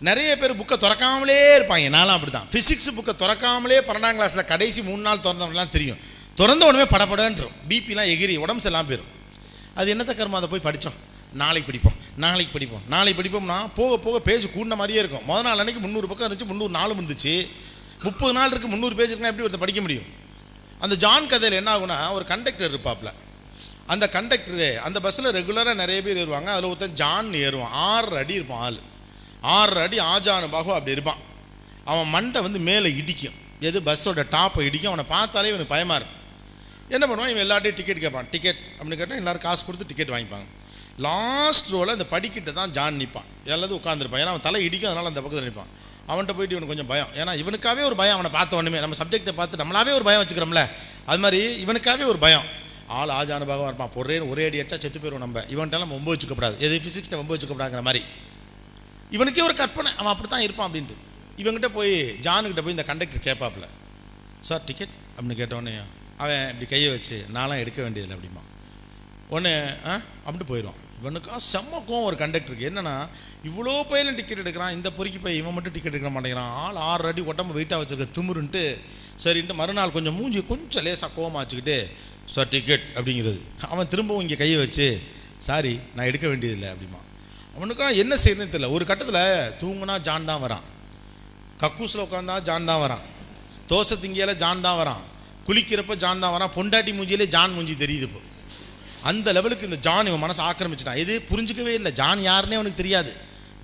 நிறைய பேர் புக்கை திறக்காமலே இருப்பாங்க. நானும் அப்படி தான் ஃபிசிக்ஸ் புக்கை திறக்காமலே பன்னெண்டாம் கிளாஸில் கடைசி மூணு நாள் திறந்தவங்கலாம் தெரியும். திறந்த உடனே படபடன்றோம். பிபிலாம் எகிரி உடம்பு செல்லாம் போயிடும் அது என்னத்த கர்மா அதை போய் படித்தோம் நாளைக்கு படிப்போம். நாளைக்கு படிப்போம். நாளைக்கு படிப்போம்னா போக போக பேஜ் கூடின மாதிரியே இருக்கும். முதல் நாள் அன்றைக்கி முந்நூறு பக்கம் இருந்துச்சு முந்நூறு நாளும் இருந்துச்சு முப்பது நாள் இருக்குது முந்நூறு பேஜ் இருக்குன்னா எப்படி ஒருத்தர் படிக்க முடியும்? அந்த ஜான் கதையில் என்ன ஆகுனா ஒரு கண்டக்டர் இருப்பாப்ல. அந்த கண்டக்டரு அந்த பஸ்ஸில் ரெகுலராக நிறைய பேர் ஏறுவாங்க. அதில் ஒருத்தன் ஜான் ஏறுவான். ஆறு அடி இருப்பான் ஆள். ஆறரை அடி ஆஜானு பாகு அப்படி இருப்பான். அவன் மண்டை வந்து மேலே இடிக்கும். எது? பஸ்ஸோட டாப்பை இடிக்கும். அவனை பார்த்தாலே இவனுக்கு பயமாக இருக்கும். என்ன பண்ணுவான்? இவன் எல்லார்ட்டையும் டிக்கெட் கேட்பான். டிக்கெட் அப்படின்னு கேட்டால் எல்லோரும் காசு கொடுத்து டிக்கெட் வாங்கிப்பாங்க. லாஸ்ட் ரோவில் அந்த படிக்கிட்ட தான் ஜான் நிற்பான் எல்லாத்தையும் உட்காந்துருப்பான் ஏன்னா அவன் தலை இடிக்கும் அதனால் அந்த பக்கத்தில் நிற்பான். அவன்கிட்ட போயிட்டு இவனுக்கு கொஞ்சம் பயம். ஏன்னா இவனுக்காகவே ஒரு பயம் அவனை பார்த்த உடனே. நம்ம சப்ஜெக்டை பார்த்து நம்மளாவே ஒரு பயம் வச்சுக்கிறோம்ல. அது மாதிரி இவனுக்காகவே ஒரு பயம். ஆள் ஆஜானுபாகம் இருப்பான். ஒரே ஒரே அடி அடிச்சா செத்து போயிடும் நம்ம. இவன்ட்டெல்லாம் நம்ம வச்சுக்கப்படாது எது? ஃபிசிக்ஸ்ட்டை ஒம்பு வச்சுக்கப்படாங்கிற மாதிரி. இவனுக்கே ஒரு கற்பனை. அவன் அப்படி தான் இருப்பான் அப்படின்ட்டு. இவன்கிட்ட போய் ஜானுக்கிட்ட போய் இந்த கண்டக்டர் கேட்பாப்புல சார் டிக்கெட் அப்படின்னு கேட்டோடனே அவன் இப்படி கையை வச்சு நான்லாம் எடுக்க வேண்டியதில்லை அப்படிமா ஒன்று ஆ? அப்படின்ட்டு போயிடுவான். இவனுக்கா செம்ம கோவம் ஒரு கண்டக்டருக்கு என்னென்னா இவ்வளோ பையலும் டிக்கெட் எடுக்கிறான். இந்த பொறுக்கி போய் இவன் மட்டும் டிக்கெட் எடுக்க மாட்டேங்கிறான். ஆள் ஆறு அடி உடம்பு வெயிட்டாக வச்சுருக்க திமுருன்ட்டு சரின்ட்டு மறுநாள் கொஞ்சம் மூஞ்சி கொஞ்சம் லேசாக கோவமாக வச்சுக்கிட்டு சார் டிக்கெட் அப்படிங்கிறது. அவன் திரும்பவும் இங்கே கையை வச்சு சாரி நான் எடுக்க வேண்டியதில்லை அப்படிமா அவனுக்கா என்ன செய்யறதுன்னு தெரியல. ஒரு கட்டத்தில் தூங்குனா ஜான் தான் வரான். கக்கூஸில் உட்காந்தா ஜான் தான் வரான். தோசை திங்கியால ஜான் தான் வரான். குளிக்கிறப்ப ஜான் தான் வரான். பொண்டாட்டி மூஞ்சியிலே ஜான் மூஞ்சி தெரியுது இப்போ. அந்த லெவலுக்கு இந்த ஜான் இவன் மனசை ஆக்கிரமிச்சிட்டான். இது புரிஞ்சிக்கவே இல்லை. ஜான் யாருன்னே அவனுக்கு தெரியாது.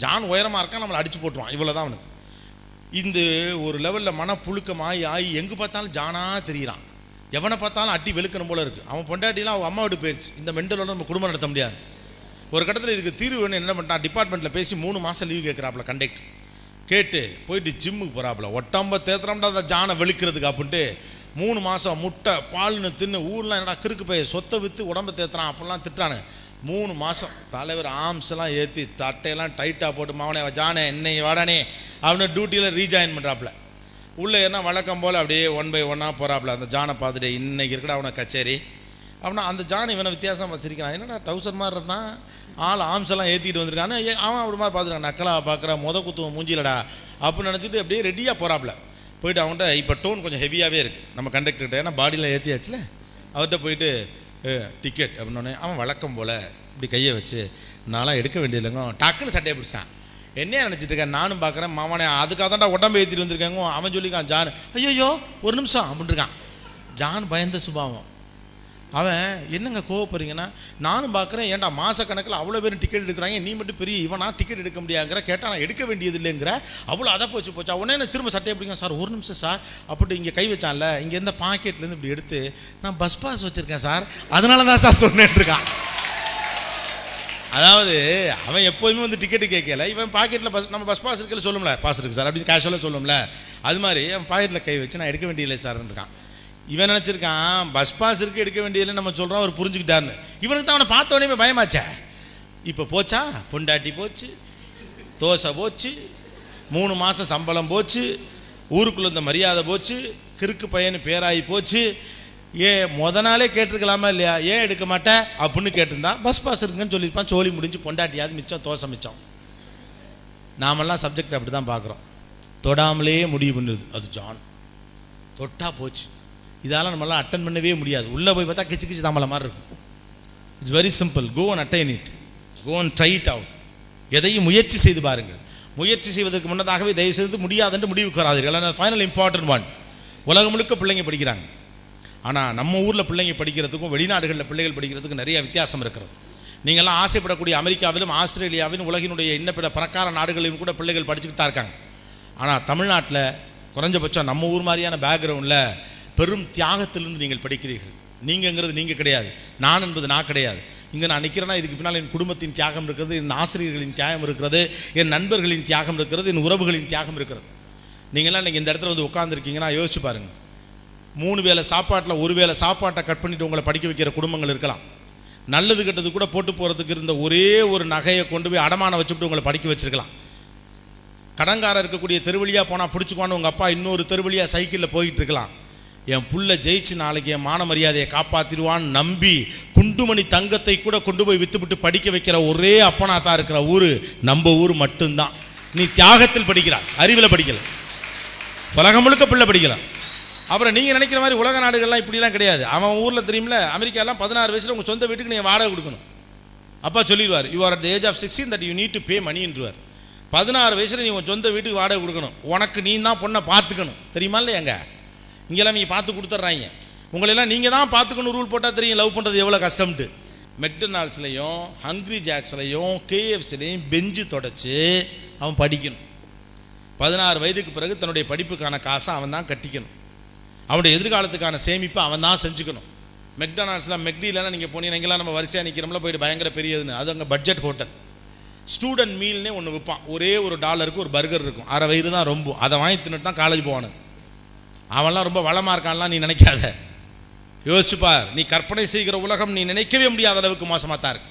ஜான் உயரமாக இருக்கான் நம்மளை அடிச்சு போட்டுருவான். இவ்வளோ தான் அவனுக்கு. இந்த ஒரு லெவலில் மனப்புழுக்கம் ஆகி ஆகி எங்கே பார்த்தாலும் ஜானாக தெரியிறான். எவனை பார்த்தாலும் அட்டி வெளுக்கணும் போல இருக்குது அவன் பொண்டாட்டிலாம் அவன் அம்மா விட்டு போயிடுச்சு இந்த மெண்டலோட நம்ம குடும்பம் நடத்த முடியாது. ஒரு கட்டத்தில் இதுக்கு தீர்வு வேணும் என்ன பண்ணிட்டான் டிபார்ட்மெண்ட்டில் பேசி மூணு மாதம் லீவ் கேட்குறாப்புல கண்டக்டர் கேட்டு போயிட்டு ஜிம்முக்கு போகிறாப்புல ஒட்டம்ப தேத்துறோம்டா அந்த ஜானை வெளுக்கிறதுக்கு அப்படின்ட்டு மூணு மாதம் முட்டை பால்னு தின்னு ஊர்லாம் என்னடா கிறுக்கு போய் சொத்தை விற்று உடம்ப தேத்துறான் அப்படிலாம் திட்டானு மூணு மாதம் தலைவர் ஆம்ஸ்லாம் எல்லாம் ஏற்றி தட்டையெல்லாம் டைட்டாக போட்டு மாவனே ஜானே என்னை வாடானே அவனை டியூட்டியில் ரீஜாயின் பண்ணுறாப்புல உள்ளே என்ன வழக்கம் போல் அப்படியே ஒன் பை ஒன்னாக போகிறாப்புல அந்த ஜானை பார்த்துட்டு இன்றைக்கி இருக்கடா அவனை கச்சேரி. அப்படின்னா அந்த ஜான் இவனை வித்தியாசம் வச்சிருக்கிறான் என்னடா டவுசர் மாதிரி இருந்தான். ஆள் ஆம்ஸெல்லாம் ஏற்றிட்டு வந்திருக்கான். அவன் அப்படி மாதிரி பார்த்துருக்கான் நக்கலா பார்க்குற முத குத்துவன் மூஞ்சிலடா அப்படின்னு நினச்சிட்டு அப்படியே ரெடியாக போகிறாப்புல போயிட்டு அவன்கிட்ட இப்போ டோன் கொஞ்சம் ஹெவியாகவே இருக்குது நம்ம கண்டக்டர்கிட்ட ஏன்னா பாடியில் ஏற்றியாச்சுல அவர்கிட்ட போயிட்டு டிக்கெட் அப்படின்னோடனே அவன் வழக்கம் போல் இப்படி கையை வச்சு நான்லாம் எடுக்க வேண்டியதில்லைங்க. டக்குன்னு சட்டையை பிடிச்சான் என்னையே நினச்சிட்டு இருக்கேன் நானும் பார்க்குறேன் மாமனே அதுக்காக தான்டா உடம்பு ஏற்றிட்டு வந்திருக்காங்க. அவன் சொல்லிக்கான் ஜான் ஐயோ ஒரு நிமிஷம் அப்படின்ட்டுருக்கான் ஜான் பயந்த சுபாவம். அவன் என்னங்க கோவப்படுறீங்கன்னா நானும் பார்க்குறேன் ஏன்டா மாதக்கணக்கில் அவ்வளோ பேர் டிக்கெட் எடுக்கிறாங்க நீ மட்டும் பெரிய இவனா டிக்கெட் எடுக்க முடியாங்கிற கேட்டால் நான் எடுக்க வேண்டியது இல்லைங்கிற அவ்வளோ அதை போச்சு போச்சா? உடனே நான் திரும்ப சட்டை பிடிக்கும் சார் ஒரு நிமிஷம் சார். அப்படி இங்கே கை வச்சான்ல இங்கே இருந்த பாக்கெட்லேருந்து இப்படி எடுத்து நான் பஸ் பாஸ் வச்சுருக்கேன் சார். அதனால தான் சார் சொன்னேன்ட்ருக்கான் அதாவது அவன் எப்போதுமே வந்து டிக்கெட்டு கேட்கல. இவன் பாக்கெட்டில் பஸ் நம்ம பஸ் பாஸ் இருக்கல சொல்லும்ல பாஸ் இருக்குது சார் அப்படி கேஷுவலாக சொல்லும்ல. அது மாதிரி அவன் பாக்கெட்டில் கை வச்சு நான் எடுக்க வேண்டியதில்லை சார்ன்னு இருக்கான். இவன் நினச்சிருக்கான் பஸ் பாஸ் இருக்கு எடுக்க வேண்டியதில்லை நம்ம சொல்கிறோம் அவர் புரிஞ்சுக்கிட்டாருன்னு. இவனுக்கு தான் அவனை பார்த்த உடனே பயமாச்சே. இப்போ போச்சா? பொண்டாட்டி போச்சு தோசை போச்சு மூணு மாதம் சம்பளம் போச்சு ஊருக்குள்ள இந்த மரியாதை போச்சு கிறுக்கு பையனு பேராகி போச்சு. ஏ முத நாளே கேட்டிருக்கலாமா இல்லையா? ஏன் எடுக்க மாட்டேன் அப்படின்னு கேட்டிருந்தா பஸ் பாஸ் இருக்குன்னு சொல்லியிருப்பான் சோழி முடிஞ்சு பொண்டாட்டியாவது மிச்சம் தோசை மிச்சம். நாமெல்லாம் சப்ஜெக்ட் அப்படி தான் பார்க்குறோம். தொடாமலேயே முடிவு பண்ணுது. அது ஜான். தொட்டா போச்சு. இதால் நம்மளால் அட்டன் பண்ணவே முடியாது. உள்ளே போய் பார்த்தா கிச்சு கிச்சு தாமலை மாதிரி இருக்கும். It's very simple go and attain it go and try it out எதையும் முயற்சி செய்து பாருங்கள். முயற்சி செய்வதற்கு முன்னதாகவே தயவு செய்து முடியாதுன்ற முடிவுக்கு வராதீர்கள். ஃபைனல் இம்பார்ட்டன்ட் ஒன் உலகம் முழுக்க பிள்ளைங்க படிக்கிறாங்க. ஆனால் நம்ம ஊரில் பிள்ளைங்க படிக்கிறதுக்கும் வெளிநாடுகளில் பிள்ளைகள் படிக்கிறதுக்கும் நிறைய வித்தியாசம் இருக்கிறது. நீங்கள்லாம் ஆசைப்படக்கூடிய அமெரிக்காவிலும் ஆஸ்திரேலியாவிலும் உலகினுடைய இன்ன பிற பணக்கார நாடுகளிலும் கூட பிள்ளைகள் படிச்சுக்கிட்டு தான் இருக்காங்க. ஆனால் தமிழ்நாட்டில் குறைஞ்சபட்சம் நம்ம ஊர் மாதிரியான பேக்ரவுண்டில் பெரும் தியாகத்திலிருந்து நீங்கள் படிக்கிறீர்கள். நீங்கங்கிறது நீங்கள் கிடையாது. நான் என்பது நான் கிடையாது. இங்கே நான் நிற்கிறேன்னா இதுக்கு பின்னால் என் குடும்பத்தின் தியாகம் இருக்கிறது என் ஆசிரியர்களின் தியாகம் இருக்கிறது என் நண்பர்களின் தியாகம் இருக்கிறது என் உறவுகளின் தியாகம் இருக்கிறது. நீங்களாம் நீங்கள் இந்த இடத்துல வந்து உட்காந்துருக்கீங்கன்னா யோசிச்சு பாருங்கள் மூணு வேளை சாப்பாட்டில் ஒரு வேளை சாப்பாட்டை கட் பண்ணிட்டு உங்களை படிக்க வைக்கிற குடும்பங்கள் இருக்கலாம். நல்லது கெட்டது கூட போட்டு போகிறதுக்கு இருந்த ஒரே ஒரு நகையை கொண்டு போய் அடமானம் வச்சுட்டு உங்களை படிக்க வச்சுருக்கலாம். கடங்காரர் இருக்கக்கூடிய தெருவழியாக போனால் பிடிச்சிக்குவான்னு உங்கள் அப்பா இன்னொரு தெருவழியாக சைக்கிளில் போயிட்டு இருக்கலாம். என் புள்ள ஜெயிச்சு நாளைக்கு என் மான மரியாதையை காப்பாற்றிடுவான்னு நம்பி குண்டுமணி தங்கத்தை கூட கொண்டு போய் வித்துவிட்டு படிக்க வைக்கிற ஒரே அப்பனா தான் இருக்கிற ஊர் நம்ம ஊர் மட்டும்தான். நீ தியாகத்தில் படிக்கிறாய் அறிவில் படிக்கல. உலகம் முழுக்க பிள்ளை படிக்கலாம் அப்புறம் நீங்கள் நினைக்கிற மாதிரி உலக நாடுகள்லாம் இப்படிலாம் கிடையாது. அவன் ஊரில் தெரியுமில்ல அமெரிக்காலாம் பதினாறு வயசில் உங்கள் சொந்த வீட்டுக்கு நீங்கள் வாடகை கொடுக்கணும். அப்பா சொல்லிடுவார் you are at the age of sixteen that you need to pay மணின்றுவார் பதினாறு வயசில் நீ உன் சொந்த வீட்டுக்கு வாடகை கொடுக்கணும். உனக்கு நீ தான் பொண்ணை பார்த்துக்கணும். தெரியுமா இல்லையாங்க இங்கெல்லாம் நீங்கள் பார்த்து கொடுத்துட்றாங்க. உங்களெல்லாம் நீங்கள் தான் பார்த்துக்கணும் ரூல் போட்டால் தெரியும் லவ் பண்ணுறது எவ்வளோ கஷ்டம்ட்டு மெக்டொனால்ட்ஸ்லையும் ஹங்க்ரி ஜாக்ஸ்லையும் கேஎஃப்சிலையும் பெஞ்சு தொடச்சி அவன் படிக்கணும். பதினாறு வயதுக்கு பிறகு தன்னுடைய படிப்புக்கான காசை அவன் தான் கட்டிக்கணும். அவனுடைய எதிர்காலத்துக்கான சேமிப்பை அவன் தான் செஞ்சுக்கணும். மெக்டானல்ட்ஸில் மெக்டிலலாம் நீங்கள் போனீங்கன்னா நம்ம வரிசையாக நிற்கிறோம்ல போயிட்டு பயங்கர பெரியதுன்னு. அது அங்கே பட்ஜெட் ஹோட்டல் ஸ்டூடெண்ட் மீல்னே ஒன்று விற்பான் ஒரே ஒரு டாலருக்கு ஒரு பர்கர் இருக்கும். அரை வயிறு தான் ரொம்ப. அதை வாங்கி தின்னுட்டு தான் காலேஜ் போவானுங்க. அவன்லாம் ரொம்ப வளமாக இருக்கான்லாம் நீ நினைக்காத. யோசிச்சுப்பார் நீ கற்பனை செய்கிற உலகம் நீ நினைக்கவே முடியாத அளவுக்கு மோசமாக தான் இருக்கு.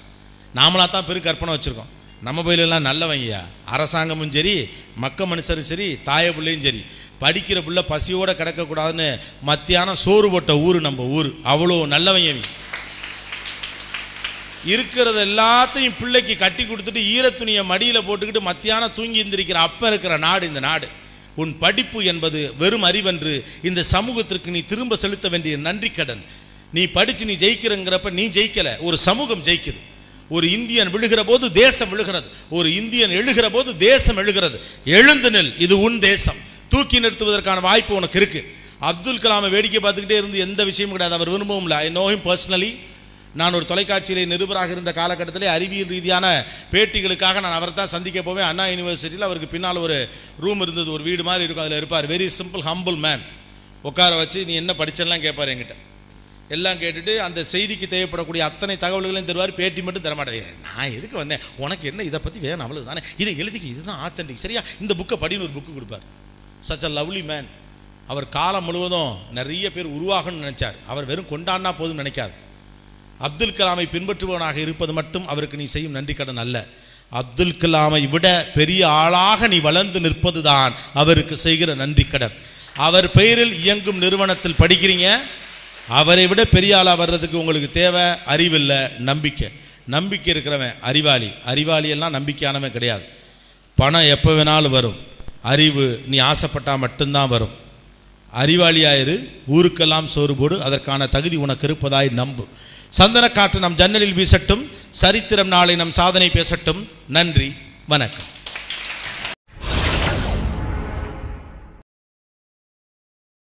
நாமளாக தான் பெரும் கற்பனை வச்சுருக்கோம். நம்ம பயிலெல்லாம் நல்லவங்கய்யா அரசாங்கமும் சரி மக்க மனுஷரும் சரி தாய பிள்ளையும் சரி. படிக்கிற பிள்ளை பசியோடு கிடக்கக்கூடாதுன்னு மத்தியானம் சோறு போட்ட ஊர் நம்ம ஊர். அவ்வளோ நல்லவங்க இருக்கிறத இருக்கிறது எல்லாத்தையும் பிள்ளைக்கு கட்டி கொடுத்துட்டு ஈரத்துணியை மடியில் போட்டுக்கிட்டு மத்தியானம் தூங்கி எந்திரிக்கிற அப்போ இருக்கிற நாடு இந்த நாடு. உன் படிப்பு என்பது வெறும் அறிவன்று இந்த சமூகத்திற்கு நீ திரும்ப செலுத்த வேண்டிய நன்றி கடன். நீ படித்து நீ ஜெயிக்கிறங்கிறப்ப நீ ஜெயிக்கலை. ஒரு சமூகம் ஜெயிக்குது. ஒரு இந்தியன் விழுகிற போது தேசம் விழுகிறது. ஒரு இந்தியன் எழுகிற போது தேசம் எழுகிறது. எழுந்து நெல். இது உன் தேசம். தூக்கி நிறுத்துவதற்கான வாய்ப்பு உனக்கு இருக்குது அப்துல் கலாமை வேடிக்கை பார்த்துக்கிட்டே இருந்து எந்த விஷயமும் கிடையாது. அவர் விரும்பவும் இல்லை. ஐ நோ ஹிம் பர்சனலி நான் ஒரு தொலைக்காட்சியிலே நிருபராக இருந்த காலகட்டத்திலே அறிவியல் ரீதியான பேட்டிகளுக்காக நான் அவரை தான் சந்திக்க போவேன். அண்ணா யூனிவர்சிட்டியில் அவருக்கு பின்னால் ஒரு ரூம் இருந்தது. ஒரு வீடு மாதிரி இருக்கும். அதில் இருப்பார். வெரி சிம்பிள் ஹம்பிள் மேன் உட்கார வச்சு நீ என்ன படிச்செல்லாம் கேட்பார் என்கிட்ட. எல்லாம் கேட்டுட்டு அந்த செய்திக்கு தேவைப்படக்கூடிய அத்தனை தகவல்களையும் தருவார். பேட்டி மட்டும் தரமாட்டேன் நான் எதுக்கு வந்தேன்? உனக்கு என்ன இதை பற்றி வேணும்? அவ்வளவு தானே? இதை எழுதிக்க இதுதான் ஆத்தன்டிக் சரியா? இந்த புக்கை படின்னு ஒரு புக்கு கொடுப்பார். சச் அ லவ்லி மேன் அவர் காலம் முழுவதும் நிறைய பேர் உருவாகணும்னு நினச்சார். அவர் வெறும் கொண்டாடினா போதும் நினைக்காது. அப்துல் கலாமை பின்பற்றுபவனாக இருப்பது மட்டும் அவருக்கு நீ செய்யும் நன்றி கடன் அல்ல. அப்துல் கலாமை விட பெரிய ஆளாக நீ வளர்ந்து நிற்பதுதான் அவருக்கு செய்கிற நன்றி கடன் அவர் பெயரில் இயங்கும் நிறுவனத்தில் படிக்கிறீங்க அவரை விட பெரிய ஆளாக வர்றதுக்கு உங்களுக்கு தேவை அறிவில்லை நம்பிக்கை. நம்பிக்கை இருக்கிறவன் அறிவாளி. அறிவாளியெல்லாம் நம்பிக்கையானவன் கிடையாது. பணம் எப்போ வேணாலும் வரும். அறிவு நீ ஆசைப்பட்டால் மட்டும்தான் வரும். அறிவாளியாயிரு ஊருக்கெல்லாம் சோறு போடு அதற்கான தகுதி உனக்கு இருப்பதாய் நம்பு. சந்தன காற்று நம் ஜன்னலில் வீசட்டும் சரித்திரம் நாளை நம் சாதனை பேசட்டும். நன்றி வணக்கம்.